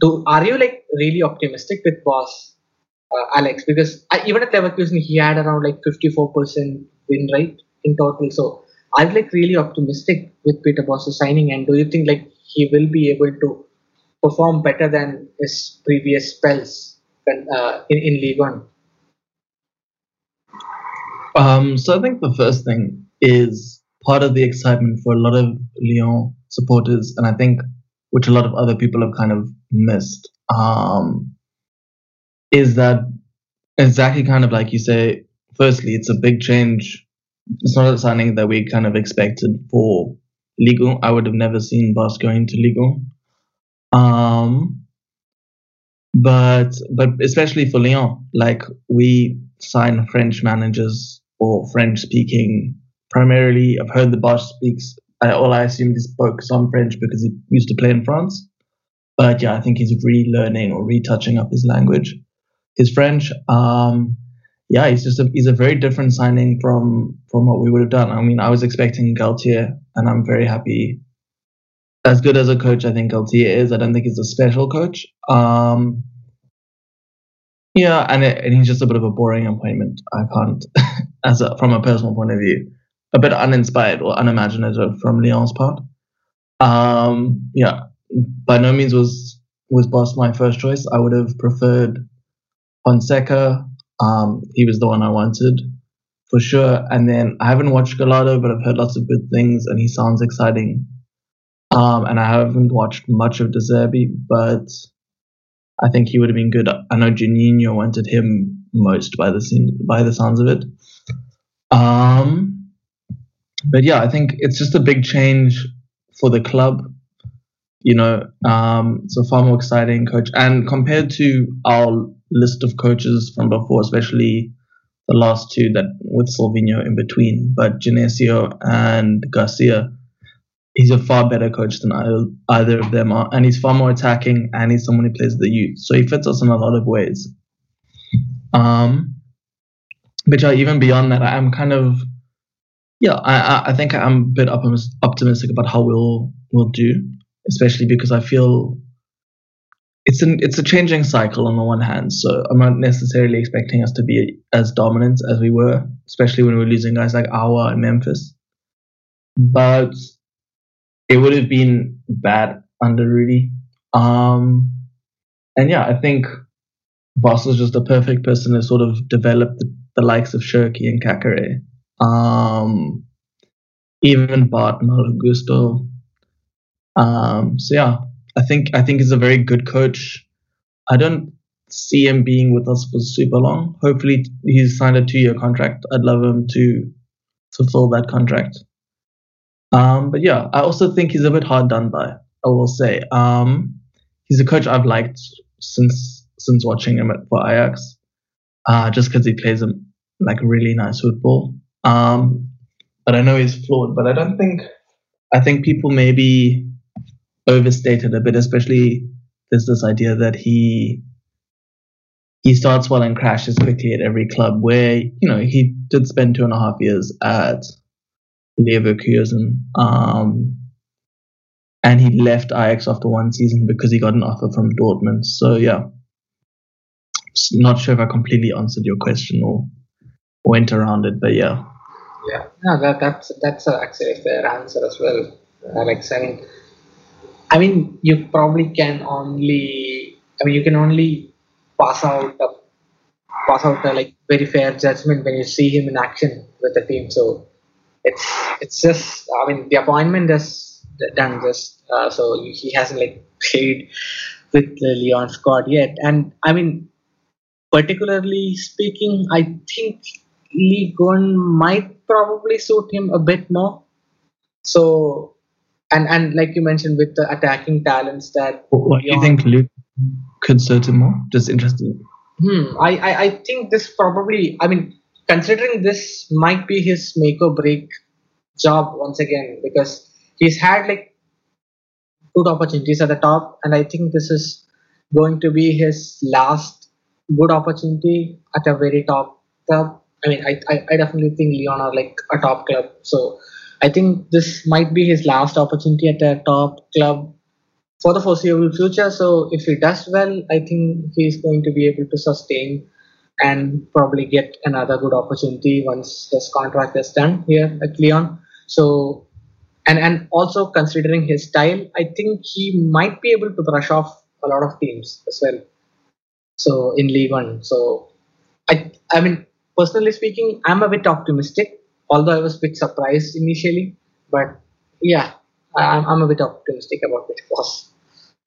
S1: do are you like really optimistic with Bosz uh, Alex because I, even at Leverkusen he had around like 54% win rate in total. So I'm like really optimistic with Peter Bosz's signing. And do you think like he will be able to perform better than his previous spells uh, in, in Ligue 1?
S2: Um, so I think the first thing is part of the excitement for a lot of Lyon supporters, and I think which a lot of other people have kind of missed, um, is that exactly kind of like you say. Firstly, it's a big change. It's not a signing that we kind of expected for Ligue I would have never seen Bosz going to Ligue Um, but but especially for Lyon, like we sign French managers or French speaking primarily. I've heard the Bosz speaks. I, all I assumed he spoke some French because he used to play in France. But yeah, I think he's relearning or retouching up his language, his French. Um, yeah, he's just a, he's a very different signing from from what we would have done. I mean, I was expecting Galtier, and I'm very happy. As good as a coach, I think Galtier is. I don't think he's a special coach. Um, yeah, and it, and he's just a bit of a boring appointment. I can't, [LAUGHS] as a, from a personal point of view, a bit uninspired or unimaginative from Lyon's part. Um, yeah, by no means was was Bosz my first choice. I would have preferred Fonseca. Um, he was the one I wanted for sure. And then I haven't watched Gallardo, but I've heard lots of good things, and he sounds exciting. Um, and I haven't watched much of De Zerbi, but I think he would have been good. I know Juninho wanted him most by the scene, by the sounds of it. Um, but yeah, I think it's just a big change for the club. You know, um, a far more exciting coach, and compared to our list of coaches from before, especially the last two that with Sylvinho in between, but Genesio and Garcia, he's a far better coach than either, either of them are, and he's far more attacking, and he's someone who plays the youth, so he fits us in a lot of ways. Um, but yeah, even beyond that, I'm kind of yeah, I I think I'm a bit optimistic about how we'll we'll do, especially because I feel it's an it's a changing cycle on the one hand. So I'm not necessarily expecting us to be as dominant as we were, especially when we are losing guys like Aouar and Memphis. But it would have been bad under Rudi. Um, and yeah, I think Bosz is just a perfect person to sort of develop the, the likes of Cherki and Caqueret. Um, even Bard Malo Gusto. Um, so yeah, I think I think he's a very good coach. I don't see him being with us for super long. Hopefully, he's signed a two-year contract. I'd love him to fulfill that contract. Um, but yeah, I also think he's a bit hard done by. I will say. Um, he's a coach I've liked since since watching him at, for Ajax, uh, just because he plays a, like really nice football. Um, but I know he's flawed. But I don't think I think people maybe overstated a bit, especially there's this idea that he he starts well and crashes quickly at every club. Where you know he did spend two and a half years at Leverkusen. Um, and he left Ajax after one season because he got an offer from Dortmund. So yeah, not sure if I completely answered your question or went around it, but yeah.
S1: Yeah, no, that that's that's actually a fair answer as well, Alex. Mean, I mean, you probably can only, I mean, you can only pass out a pass out a like very fair judgment when you see him in action with the team. So it's it's just I mean the appointment is done just uh, so he hasn't like [LAUGHS] played with the Lyon squad yet and I mean particularly speaking I think 1 might probably suit him a bit more. So and and like you mentioned with the attacking talents that
S2: what do you think Luke could suit him more? Just interested.
S1: Hmm I, I I think this probably I mean considering this might be his make or break job once again because he's had like good opportunities at the top and i think this is going to be his last good opportunity at a very top. Club i mean i i, I definitely think lyon are like a top club so i think this might be his last opportunity at a top club for the foreseeable future so if he does well i think he's going to be able to sustain and probably get another good opportunity once his contract is done here at Lyon. So, and and also considering his style, I think he might be able to brush off a lot of teams as well. So in Ligue 1, so I I mean personally speaking, I'm a bit optimistic. Although I was a bit surprised initially, but yeah, I'm, I'm a bit optimistic about it. Was [LAUGHS]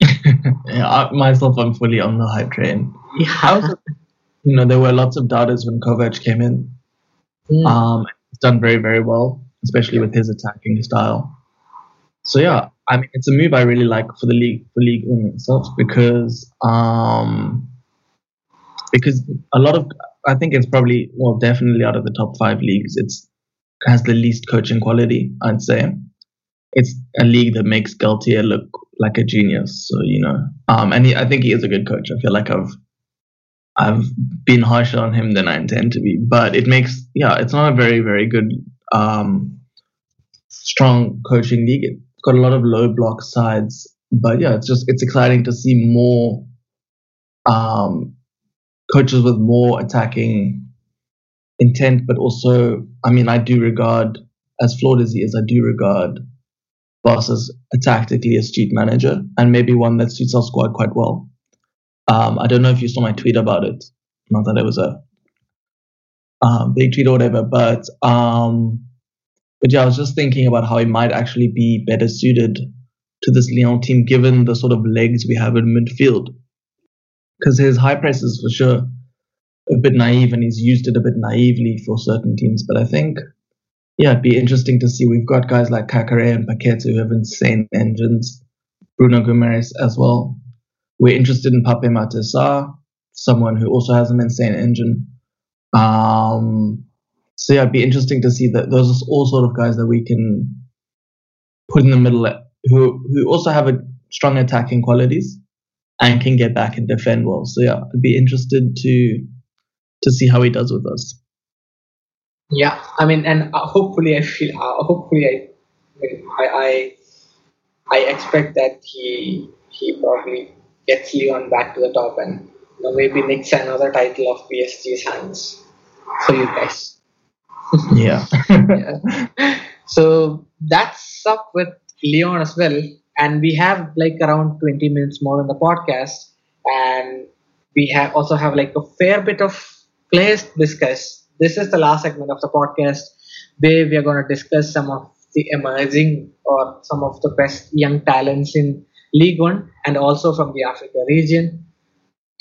S2: yeah, I, myself, I'm fully on the hype train.
S1: yeah,
S2: Also, you know, there were lots of doubters when Kovac came in.
S1: Mm.
S2: Um, he's done very, very well, especially with his attacking style. So yeah, I mean, it's a move I really like for the league, for Ligue 1 itself, because um, because a lot of, I think it's probably, well, definitely out of the top five leagues, it's has the least coaching quality. I'd say it's a league that makes Galtier look like a genius. So you know, um, and he, I think he is a good coach. I feel like I've I've been harsher on him than I intend to be, but it makes yeah, it's not a very very good um, strong coaching league. It's got a lot of low block sides, but yeah, it's just it's exciting to see more um, coaches with more attacking intent, but also I mean I do regard as flawed as he is, I do regard Bosz as a tactically astute manager and maybe one that suits our squad quite well. Um, I don't know if you saw my tweet about it. Not that it was a um, big tweet or whatever, but um, but yeah, I was just thinking about how he might actually be better suited to this Lyon team given the sort of legs we have in midfield. Because his high press is for sure a bit naive and he's used it a bit naively for certain teams. But I think, yeah, it'd be interesting to see. We've got guys like Caqueret and Paqueta who have insane engines, Bruno Guimaraes as well. We're interested in Pape Matar Sarr, someone who also has an insane engine. Um, so yeah, it'd be interesting to see that those are all sort of guys that we can put in the middle who who also have a strong attacking qualities and can get back and defend well. So yeah, I'd be interested to to see how he does with us.
S1: yeah. I mean, and uh, hopefully, I feel uh, hopefully I, I I expect that he he probably gets Lyon back to the top and you know, maybe nicks another title of PSG's hands for you guys.
S2: Yeah. [LAUGHS]
S1: yeah. So that's up with Lyon as well. And we have like around 20 minutes more on the podcast. And we have also have like a fair bit of players to discuss. This is the last segment of the podcast where we are going to discuss some of the emerging or some of the best young talents in Ligue 1 and also from the Africa region.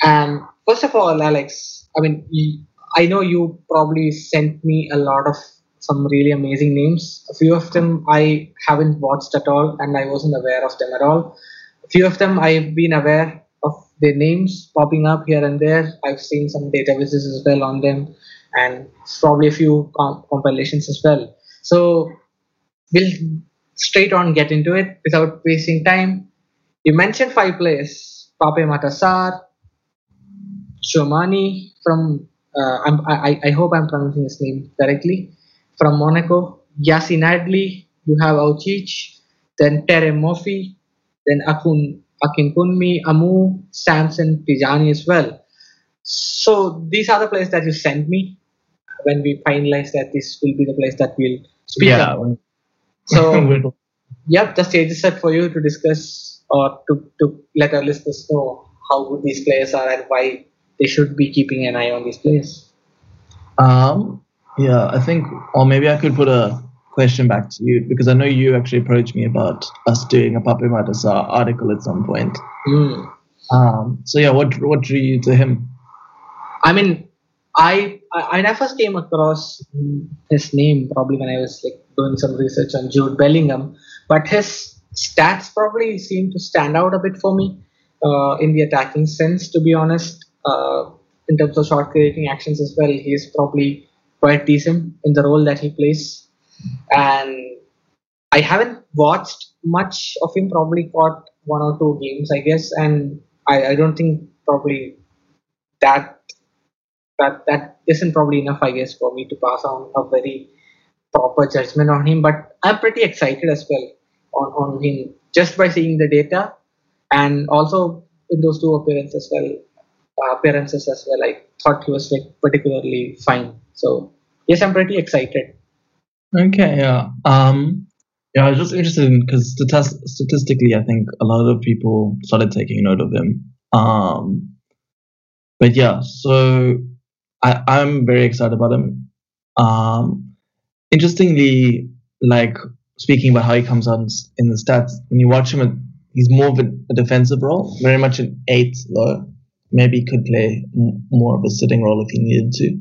S1: And first of all, Alex, I mean, I know you probably sent me a lot of some really amazing names. A few of them I haven't watched at all, and I wasn't aware of them at all. A few of them I've been aware of their names popping up here and there. I've seen some databases as well on them, and probably a few com- compilations as well. So we'll straight on get into it without wasting time. You mentioned five players: Pape Matassar, Tchouameni from uh, I'm, I, I hope I'm pronouncing his name correctly. From Monaco, Yacine Adli, you have Aouchiche, then Terem Moffi, then Akun Akin Kunmi, Amoo, Samson, Tijani as well. So these are the players that you sent me when we finalized that this will be the place that we'll speak
S2: yeah.
S1: about. [LAUGHS] So yep, the stage is set for you to discuss or to, to let our listeners know how good these players are and why they should be keeping an eye on these players.
S2: Um, yeah, I think, or maybe I could put a question back to you because I know you actually approached me about us doing a Pape Matar Sarr article at some point.
S1: Hmm.
S2: Um, so yeah, what what drew you to him?
S1: I mean, I I I first came across mm, his name probably when I was like doing some research on Jude Bellingham, but his stats probably seem to stand out a bit for me uh, in the attacking sense. To be honest, uh, in terms of shot creating actions as well, he is probably quite decent in the role that he plays. And I haven't watched much of him. Probably caught one or two games, I guess, and I, I don't think probably that that that isn't probably enough, I guess, for me to pass on a very proper judgment on him. But I'm pretty excited as well on, on him just by seeing the data, and also in those two appearances, as well, uh, appearances as well. I thought he was like particularly fine. So yes, I'm pretty excited.
S2: Okay, yeah. Um, yeah, I was just interested in because statistically, I think a lot of people started taking note of him. Um, but yeah, so I, I'm very excited about him. Um, interestingly, like speaking about how he comes on in the stats, when you watch him, he's more of a, a defensive role, very much an eight though. Maybe could play m- more of a sitting role if he needed to.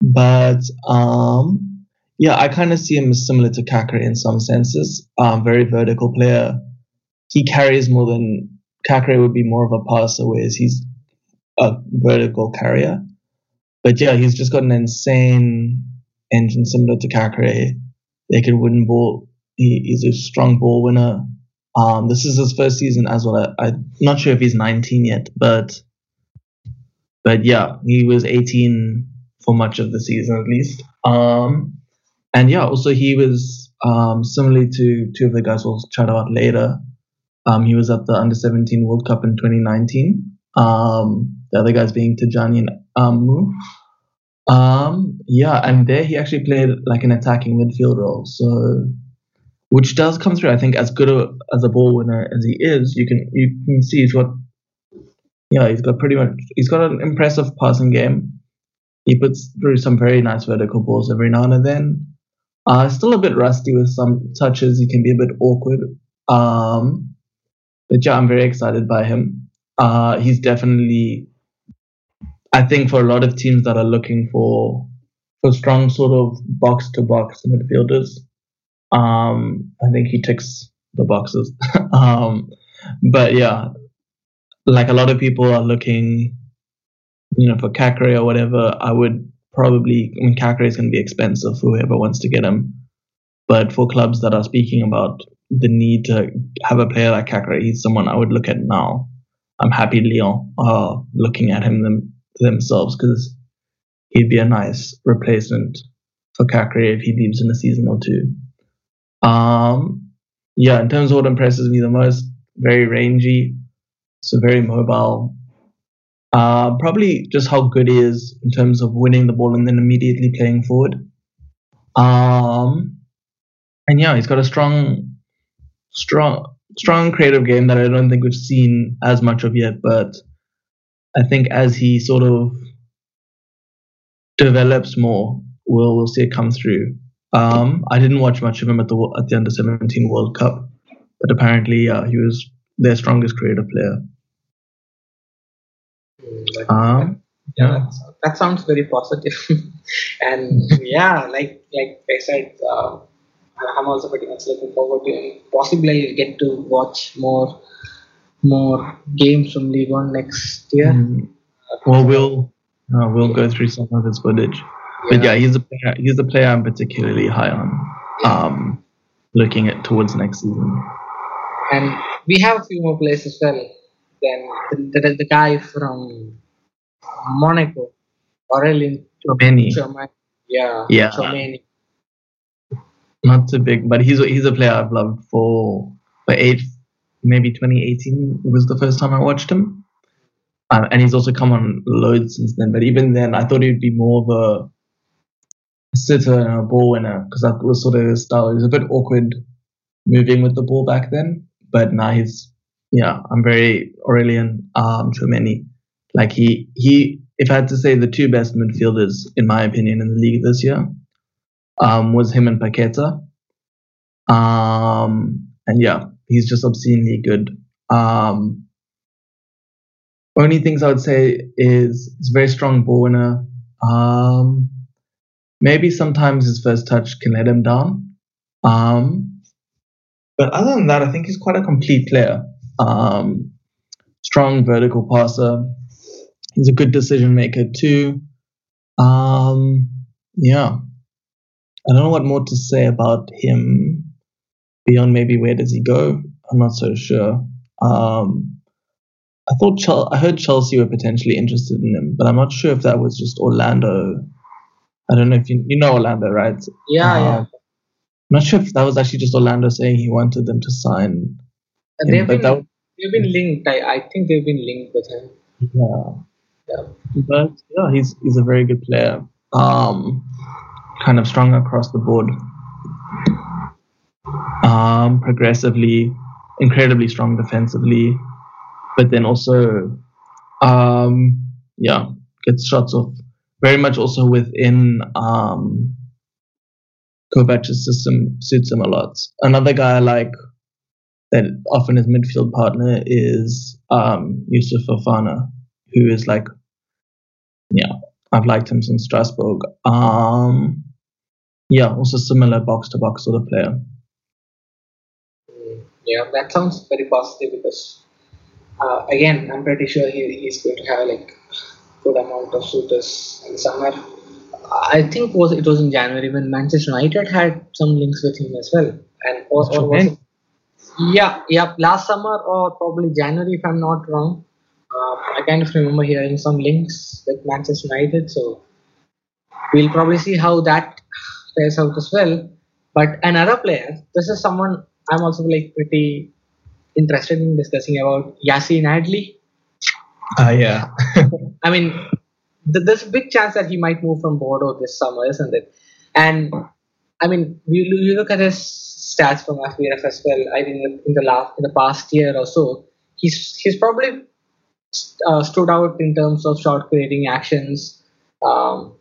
S2: But um, yeah, I kind of see him as similar to Caqueret in some senses. Um, very vertical player. He carries more than Caqueret would be more of a passer, whereas he's a vertical carrier. But yeah, he's just got an insane engine similar to Caqueret. They can win ball. He, he's a strong ball winner. Um, this is his first season as well. I, am not sure if he's 19 yet, but but yeah, he was 18 for much of the season at least. Um, and yeah, also he was um, similarly to two of the guys we'll chat about later. Um, he was at the Under 17 World Cup in 2019. Um, the other guys being Tijani and Amoo. Um, yeah, and there he actually played like an attacking midfield role. So, which does come through. I think as good a, as a ball winner as he is, you can you can see he's got, yeah, he's got pretty much he's got an impressive passing game. He puts through some very nice vertical balls every now and then. Uh, still a bit rusty with some touches. He can be a bit awkward. Um, but yeah, I'm very excited by him. Uh, he's definitely, I think, for a lot of teams that are looking for for strong sort of box to box midfielders, um, I think he ticks the boxes. [LAUGHS] um, but yeah, like a lot of people are looking, you know, for Caqueret or whatever. I would probably, I mean, Caqueret is going to be expensive for whoever wants to get him. But for clubs that are speaking about the need to have a player like Caqueret, he's someone I would look at now. I'm happy Lyon are looking at him them, themselves because he'd be a nice replacement for Caqueret if he leaves in a season or two. Um, yeah, in terms of what impresses me the most, very rangy, so very mobile. Uh, probably just how good he is in terms of winning the ball and then immediately playing forward. Um, and yeah, he's got a strong, strong, strong creative game that I don't think we've seen as much of yet. But I think as he sort of develops more, we'll we'll see it come through. Um, I didn't watch much of him at the at the under 17 World Cup, but apparently, uh, he was their strongest creative player.
S1: Mm, um, yeah, that sounds very positive. [LAUGHS] and yeah, like like I said, uh, I'm also pretty much looking forward to it. Possibly get to watch more more games from Ligue 1 next year. Mm.
S2: Well, we'll uh, we'll go through some of his footage. Yeah. But yeah, he's a player, he's a player I'm particularly high on. Um, looking at towards next season.
S1: And we have a few more players as well. Then there is the guy from Monaco, Aurelien
S2: Tchouameni.
S1: Yeah,
S2: yeah. Tchouameni not too big, but he's a, he's a player I've loved for for eight, maybe 2018 was the first time I watched him, um, and he's also come on loads since then. But even then, I thought he'd be more of a sitter and a ball winner because that was sort of his style. He was a bit awkward moving with the ball back then, but now he's yeah. I'm very Aurelien um, Tchouameni. Like he he. If I had to say the two best midfielders in my opinion in the league this year, um, was him and Paqueta. Um, and yeah, he's just obscenely good. Um, only things I would say is he's a very strong ball winner. Um, maybe sometimes his first touch can let him down. Um, but other than that, I think he's quite a complete player. Um, strong vertical passer. He's a good decision maker too. Um, yeah, I don't know what more to say about him beyond maybe where does he go. I'm not so sure. Um, I thought Chel- I heard Chelsea were potentially interested in him, but I'm not sure if that was just Orlando. I don't know if you you know Orlando, right?
S1: Yeah, um, yeah. I'm
S2: not sure if that was actually just Orlando saying he wanted them to sign.
S1: Him, they've, been, they've been linked. I, I think they've been linked with him.
S2: Yeah. Yeah. But yeah, he's he's a very good player. Um, kind of strong across the board. um, progressively, incredibly strong defensively, but then also, um, yeah, gets shots off very much also within um, Kovac's system suits him a lot. Another guy I like that often his midfield partner is um, Youssouf Fofana, who is like, yeah, I've liked him since Strasbourg. Um, yeah, also similar box to box sort of player.
S1: Yeah, that sounds very positive because, uh, again, I'm pretty sure he, he's going to have like good amount of suitors in summer. I think was it was in January when Manchester United had some links with him as well, and or, or was it, yeah, yeah, last summer or probably January if I'm not wrong. Uh, I kind of remember hearing some links with Manchester United, so we'll probably see how that plays out as well. But another player, this is someone I'm also like pretty interested in discussing about Yacine Adli.
S2: Uh, yeah. [LAUGHS]
S1: I mean, th- there's a big chance that he might move from Bordeaux this summer, isn't it? And I mean, you, you look at his stats from FBref as well. I think in the last in the past year or so, he's he's probably uh, stood out in terms of shot creating actions, um,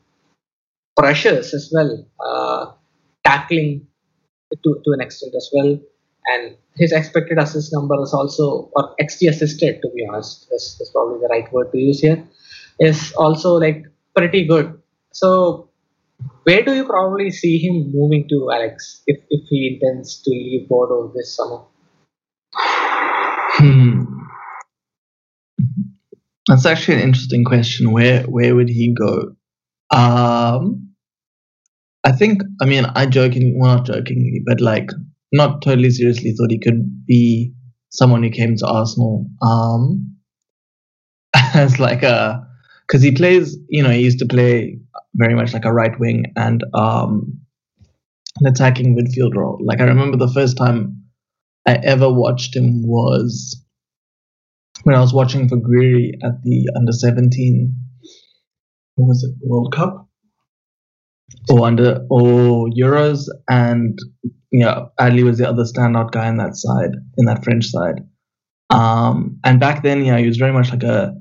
S1: pressures as well, uh, tackling to, to an extent as well. And his expected assist number is also, or XG assisted to be honest, is, is probably the right word to use here, is also like pretty good. So, where do you probably see him moving to, Alex, if, if he intends to leave Bordeaux this summer?
S2: Hmm. That's actually an interesting question. Where where would he go? Um, I think. I mean, I jokingly, well, not jokingly, but like not totally seriously, thought he could be someone who came to Arsenal. Um, [LAUGHS] as like a because he plays. You know, he used to play very much like a right wing and um, an attacking midfield role. Like I remember the first time I ever watched him was when I was watching for Gouiri at the under 17 what was it World Cup or under or Euros and yeah Adli was the other standout guy in that side in that French side um, and back then yeah he was very much like a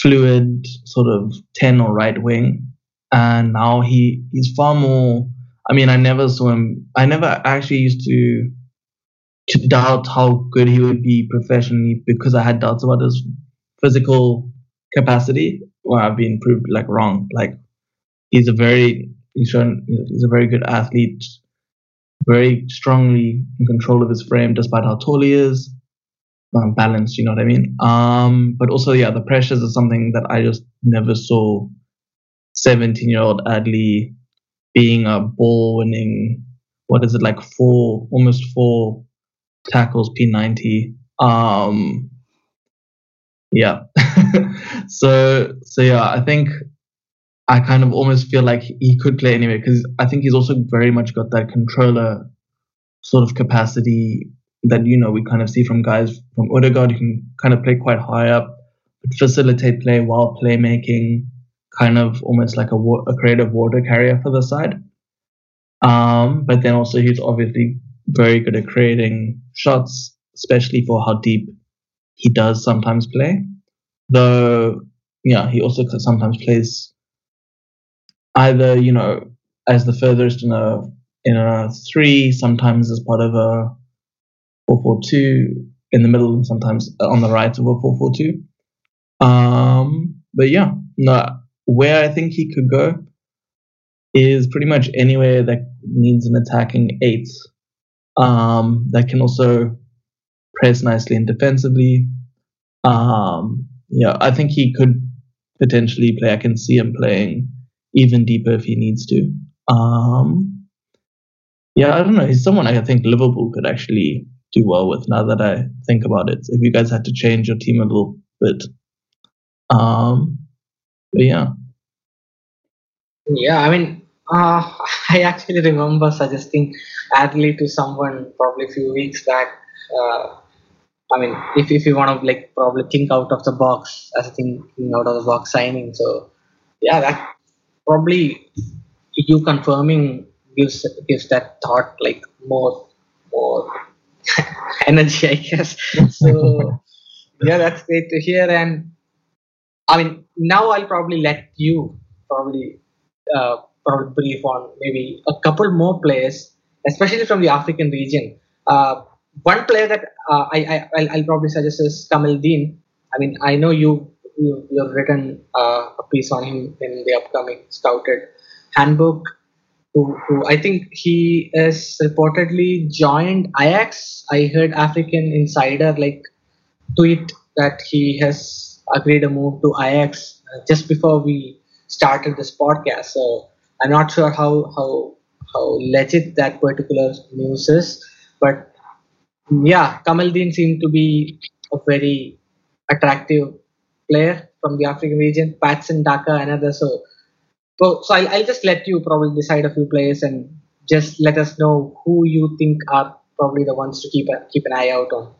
S2: fluid sort of 10 or right wing and now he he's far more I mean I never saw him I never actually used to to doubt how good he would be professionally because I had doubts about his physical capacity. Well, I've been proved like wrong. Like he's a very he's shown he's a very good athlete, very strongly in control of his frame despite how tall he is. Um, balanced, you know what I mean? Um, but also, yeah, the pressures are something that I just never saw 17 year old Adli being a ball winning, what is it, like four, almost four tackles P90. Um, yeah. [LAUGHS] so so yeah, I think I kind of almost feel like he could play anyway because I think he's also very much got that controller sort of capacity that you know we kind of see from guys from Odegaard who can kind of play quite high up, facilitate play while playmaking, kind of almost like a, a creative water carrier for the side. Um, but then also he's obviously very good at creating shots, especially for how deep he does sometimes play. Though, yeah, he also sometimes plays either, you know, as the furthest in a in a three, sometimes as part of a four four two in the middle, and sometimes on the right of a four four two. Um, but yeah, no, where I think he could go is pretty much anywhere that needs an attacking eight um, that can also press nicely and defensively. Um, yeah, I think he could potentially play. I can see him playing even deeper if he needs to. Um, yeah, I don't know. He's someone I think Liverpool could actually do well with now that I think about it. If you guys had to change your team a little bit. Um, but yeah.
S1: Yeah, I mean, uh, [LAUGHS] I actually remember suggesting Adli to someone probably a few weeks back. Uh, I mean, if, if you want to like probably think out of the box as a thinking out of the box signing. So yeah, that probably you confirming gives gives that thought like more more [LAUGHS] energy, I guess. So yeah, that's great to hear. And I mean, now I'll probably let you probably uh, probably brief on maybe a couple more players, especially from the African region. Uh, one player that uh, I, I I'll, probably suggest is Kamaldeen. I mean, I know you you you've written uh, a piece on him in the upcoming Scouted handbook. Who, who I think he is reportedly joined Ajax. I heard African Insider like tweet that he has agreed a move to Ajax uh, just before we started this podcast. So I'm not sure how how how legit that particular news is, but yeah, Kamaldeen seemed to be a very attractive player from the African region. Patson Daka, another. So, so, so I'll, I'll just let you probably decide a few players and just let us know who you think are probably the ones to keep a, keep an eye out on.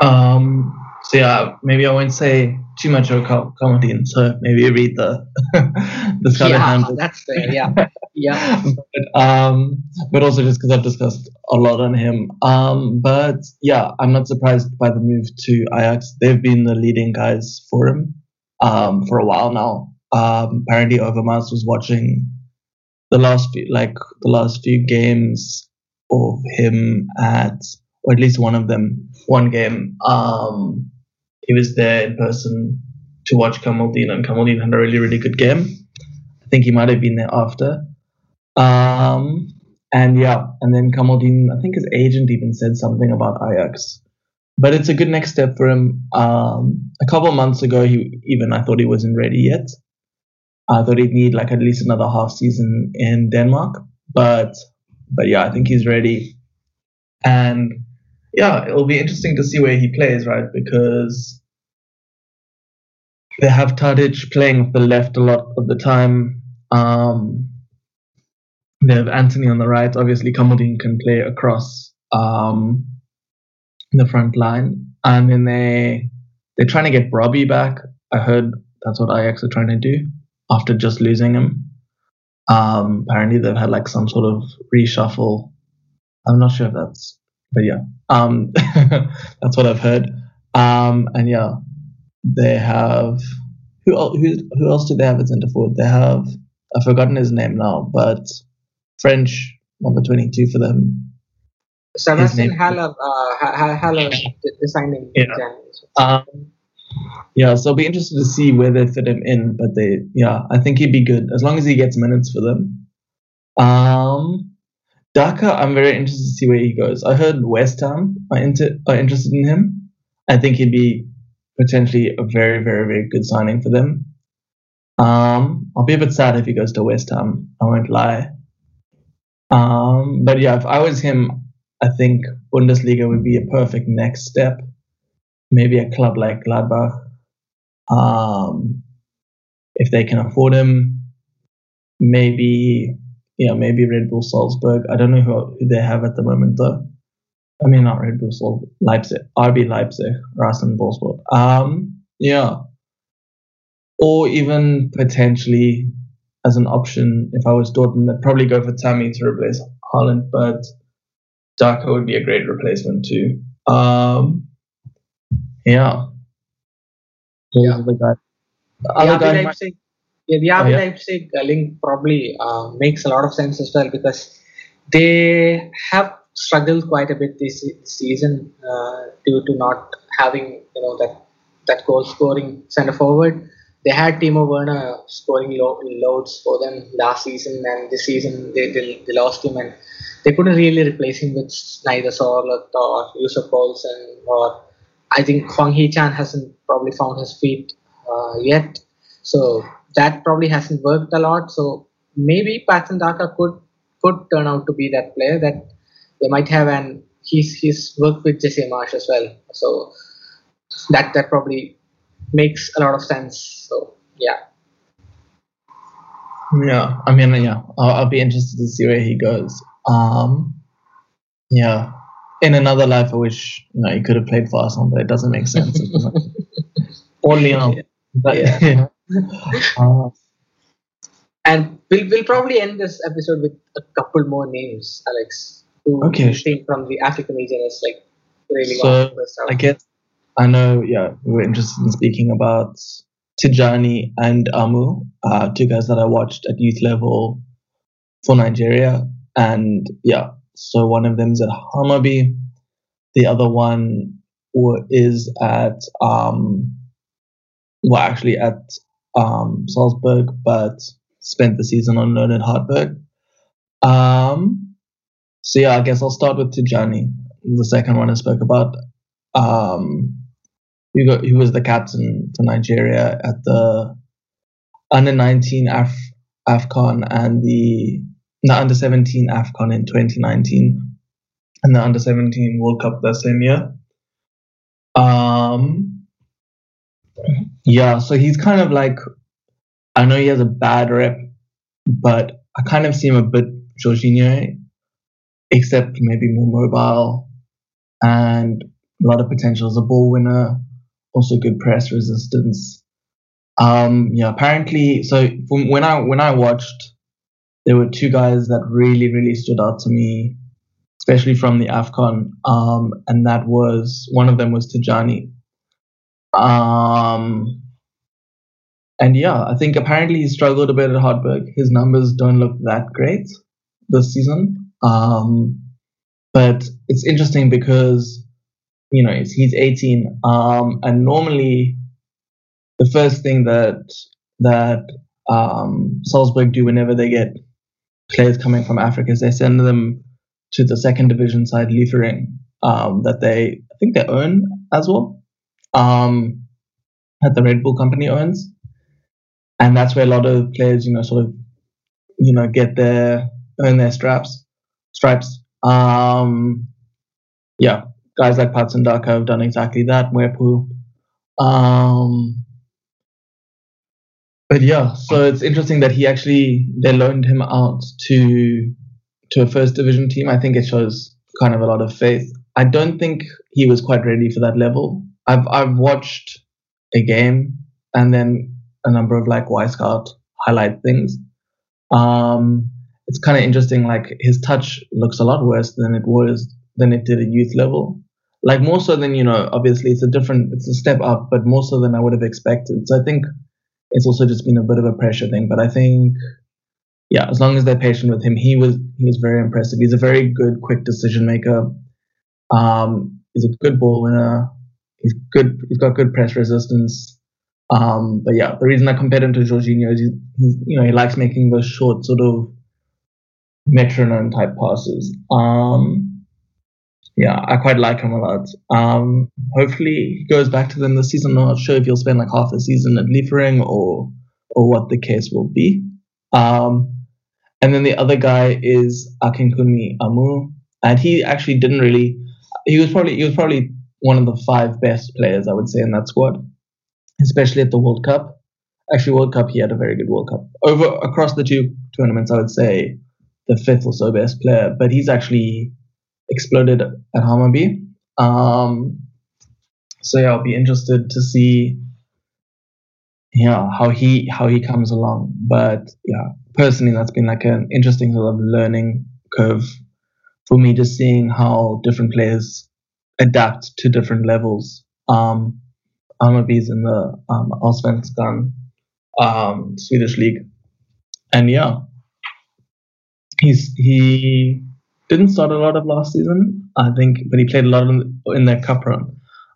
S2: Um, so yeah, maybe I won't say too much about Kamaldeen. So maybe read the [LAUGHS] the
S1: yeah,
S2: handbook.
S1: that's fair. [LAUGHS] Yeah, yeah.
S2: but, um, but also just because I've discussed a lot on him. Um, but yeah, I'm not surprised by the move to Ajax. They've been the leading guys for him um, for a while now. Um, apparently, Overmars was watching the last few, like the last few games of him at, or at least one of them, one game. Um, he was there in person to watch Kamaldeen, and Kamaldeen had a really, really good game. I think he might have been there after. Um, and yeah, and then Kamaldeen, I think his agent even said something about Ajax. But it's a good next step for him. Um, a couple of months ago, he even I thought he wasn't ready yet. I thought he'd need like at least another half season in Denmark. But but yeah, I think he's ready. And yeah, it'll be interesting to see where he plays, right? Because they have Tadic playing off the left a lot of the time. Um, they have Antony on the right. Obviously, Kamaldeen can play across um, the front line, and then they they're trying to get Brobbey back. I heard that's what Ajax are trying to do after just losing him. Um, apparently, they've had like some sort of reshuffle. I'm not sure if that's, but yeah, um, [LAUGHS] that's what I've heard. Um, and yeah, they have who who who else do they have at centre forward? They have I've forgotten his name now, but French number 22 for them.
S1: Sebastian Haller, uh, Ha- Ha- Haller de- designed in
S2: Yeah. Um, yeah, so I'll be interested to see where they fit him in. But they, yeah, I think he'd be good as long as he gets minutes for them. Um, Daka, I'm very interested to see where he goes. I heard West Ham are, inter- are interested in him. I think he'd be potentially a very, very, very good signing for them. Um, I'll be a bit sad if he goes to West Ham. I won't lie. Um, but yeah, if I was him, I think Bundesliga would be a perfect next step. Maybe a club like Gladbach, um, if they can afford him. Maybe, yeah, maybe Red Bull Salzburg. I don't know who, who they have at the moment though. I mean, not Red Bull Salzburg, Leipzig, RB Leipzig, Rasenballsport. Um, yeah, or even potentially as an option, if I was Dortmund, I'd probably go for Tammy to replace Haaland, but Daka would be a great replacement too. Um, yeah.
S1: Yeah.
S2: the guys. The
S1: RB
S2: guy,
S1: Leipzig, yeah, the RB
S2: Oh, yeah.
S1: Leipzig link probably uh, makes a lot of sense as well because they have struggled quite a bit this se- season uh, due to not having you know that that goal scoring center forward. They had Timo Werner scoring lo- loads for them last season, and this season they, they, they lost him, and they couldn't really replace him with neither Sørloth or Yussuf Poulsen or I think Hwang Hee-chan hasn't probably found his feet uh, yet. So that probably hasn't worked a lot. So maybe Patson Daka could could turn out to be that player that they might have, and he's he's worked with Jesse Marsch as well. So that that probably makes a lot of sense. So yeah,
S2: yeah, I mean, yeah, I'll, I'll be interested to see where he goes. Um, yeah, in another life, I wish you know he could have played for Arsenal, but it doesn't make sense. Or Lyon. [LAUGHS] But,
S1: Yeah. [LAUGHS]
S2: Uh,
S1: and we'll we'll probably end this episode with a couple more names, Alex. who
S2: Okay.
S1: from the African region is like really
S2: So. I guess I know. Yeah, we were interested in speaking about Tijani and Amoo, uh, two guys that I watched at youth level for Nigeria, and yeah, so one of them's at Hammarby, the other one is at um, well, actually at um Salzburg, but spent the season on loan at Hartberg. Um, so yeah, I guess I'll start with Tijani, the second one I spoke about. Um, he, got, was the captain for Nigeria at the under 19 Af, AFCON and the, the under 17 AFCON in 2019 and the under 17 World Cup that same year. Um, yeah, so he's kind of like, I know he has a bad rep, but I kind of see him a bit Jorginho, except maybe more mobile and a lot of potential as a ball winner, also good press resistance. Um, yeah, apparently, so when I when I watched, there were two guys that really really stood out to me, especially from the Afcon. Um, and that was one of them was Tijani. Um, and yeah, I think apparently he struggled a bit at Hartberg. His numbers don't look that great this season. Um, but it's interesting because you know he's 18, um, and normally the first thing that that um, Salzburg do whenever they get players coming from Africa is they send them to the second division side, Liefering, um, that they I think they own as well, um, that the Red Bull company owns, and that's where a lot of players, you know, sort of, you know, get their earn their straps, stripes. Um, yeah, guys like Patson Daka have done exactly that. Mwepu. Um, but yeah, so it's interesting that he actually they loaned him out to to a first division team. I think it shows kind of a lot of faith. I don't think he was quite ready for that level. I've I've watched a game and then a number of like Wyscout highlight things. Um, it's kind of interesting. Like his touch looks a lot worse than it was than it did at youth level. Like more so than you know. Obviously, it's a different, it's a step up, but more so than I would have expected. So I think it's also just been a bit of a pressure thing. But I think, yeah, as long as they're patient with him, he was he was very impressive. He's a very good, quick decision maker. Um, he's a good ball winner. He's good. He's got good press resistance. Um, but yeah, the reason I compared him to Jorginho is he's, he's, you know he likes making those short sort of metronome type passes. Um, yeah, I quite like him a lot. Um, hopefully he goes back to them this season. I'm not sure if he'll spend like half the season at Liefering or or what the case will be. Um, and then the other guy is Akinkunmi Amoo, and he actually didn't really. He was probably he was probably one of the five best players I would say in that squad, especially at the World Cup. Actually, World Cup he had a very good World Cup. Over across the two tournaments, I would say the fifth or so best player, but he's actually exploded at Hammarby. Um, so yeah, I'll be interested to see yeah how he how he comes along. But yeah, personally, that's been like an interesting sort of learning curve for me, just seeing how different players adapt to different levels. Um, in the um, Allsvenskan um, Swedish league, and yeah, he's he didn't start a lot of last season, I think, but he played a lot in, in their cup run.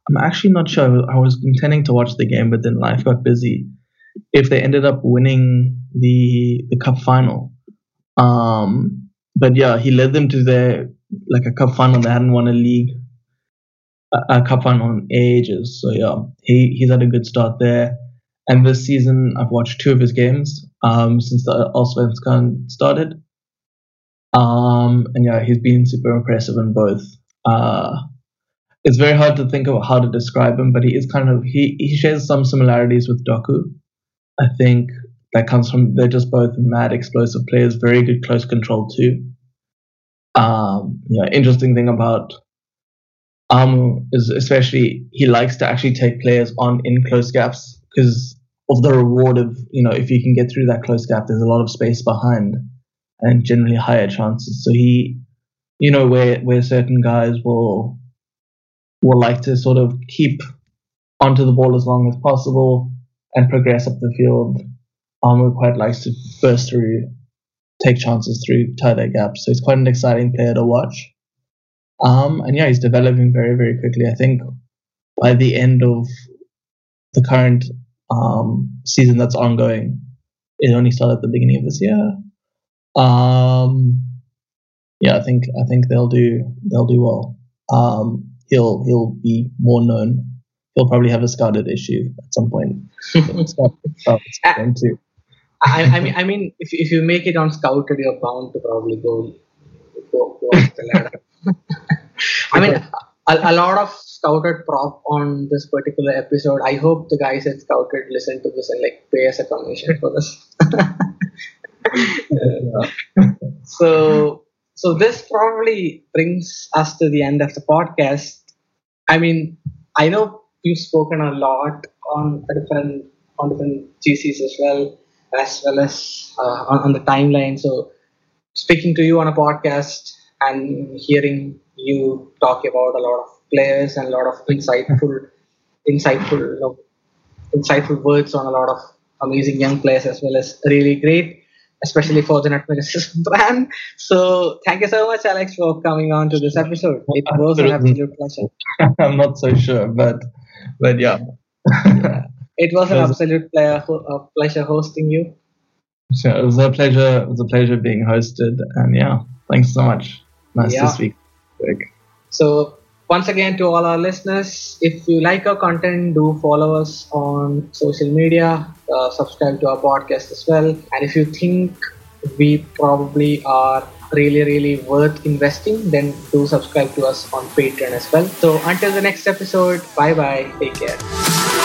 S2: I'm actually not sure. I was intending to watch the game, but then life got busy. If they ended up winning the the cup final, um, but yeah, he led them to their like a cup final. They hadn't won a league, a, a cup final in ages. So yeah, he he's had a good start there. And this season, I've watched two of his games um, since the Allsvenskan started. Um, and yeah, he's been super impressive in both. Uh, it's very hard to think of how to describe him, but he is kind of he he shares some similarities with Doku. I think that comes from they're just both mad explosive players, very good close control too. Um, yeah, interesting thing about Amoo is especially he likes to actually take players on in close gaps because of the reward of you know if you can get through that close gap, there's a lot of space behind and generally higher chances. So he you know, where where certain guys will will like to sort of keep onto the ball as long as possible and progress up the field. Amoo quite likes to burst through, take chances through, tie their gaps. So he's quite an exciting player to watch. Um, and yeah, he's developing very, very quickly. I think by the end of the current um, season that's ongoing, it only started at the beginning of this year. Um, yeah, I think I think they'll do they'll do well. Um, he'll he'll be more known. He'll probably have a scouted issue at some point. [LAUGHS]
S1: I, I mean, I mean, if if you make it on scouted, you're bound to probably go go, go up the ladder. [LAUGHS] I mean, a, a, lot of scouted prop on this particular episode. I hope the guys at scouted listen to this and like pay us a commission for this. [LAUGHS] so so this probably brings us to the end of the podcast. I mean, I know you've spoken a lot on different on different GCs as well, as well as uh, on, on the timeline. So speaking to you on a podcast and hearing you talk about a lot of players and a lot of insightful, insightful, you know, insightful words on a lot of amazing young players as well as really great especially for the Nutmeg [LAUGHS] brand. So thank you so much, Alex, for coming on to this episode. It was an absolute pleasure. [LAUGHS]
S2: I'm not so sure, but but yeah.
S1: yeah. [LAUGHS] It was an absolute pleasure, pleasure hosting you.
S2: So it was a pleasure. It was a pleasure being hosted, and yeah, thanks so much. Nice yeah. to speak.
S1: So once again to all our listeners if you like our content do follow us on social media uh, subscribe to our podcast as well. And if you think we probably are really really worth investing then do subscribe to us on patreon as well. So until the next episode bye bye take care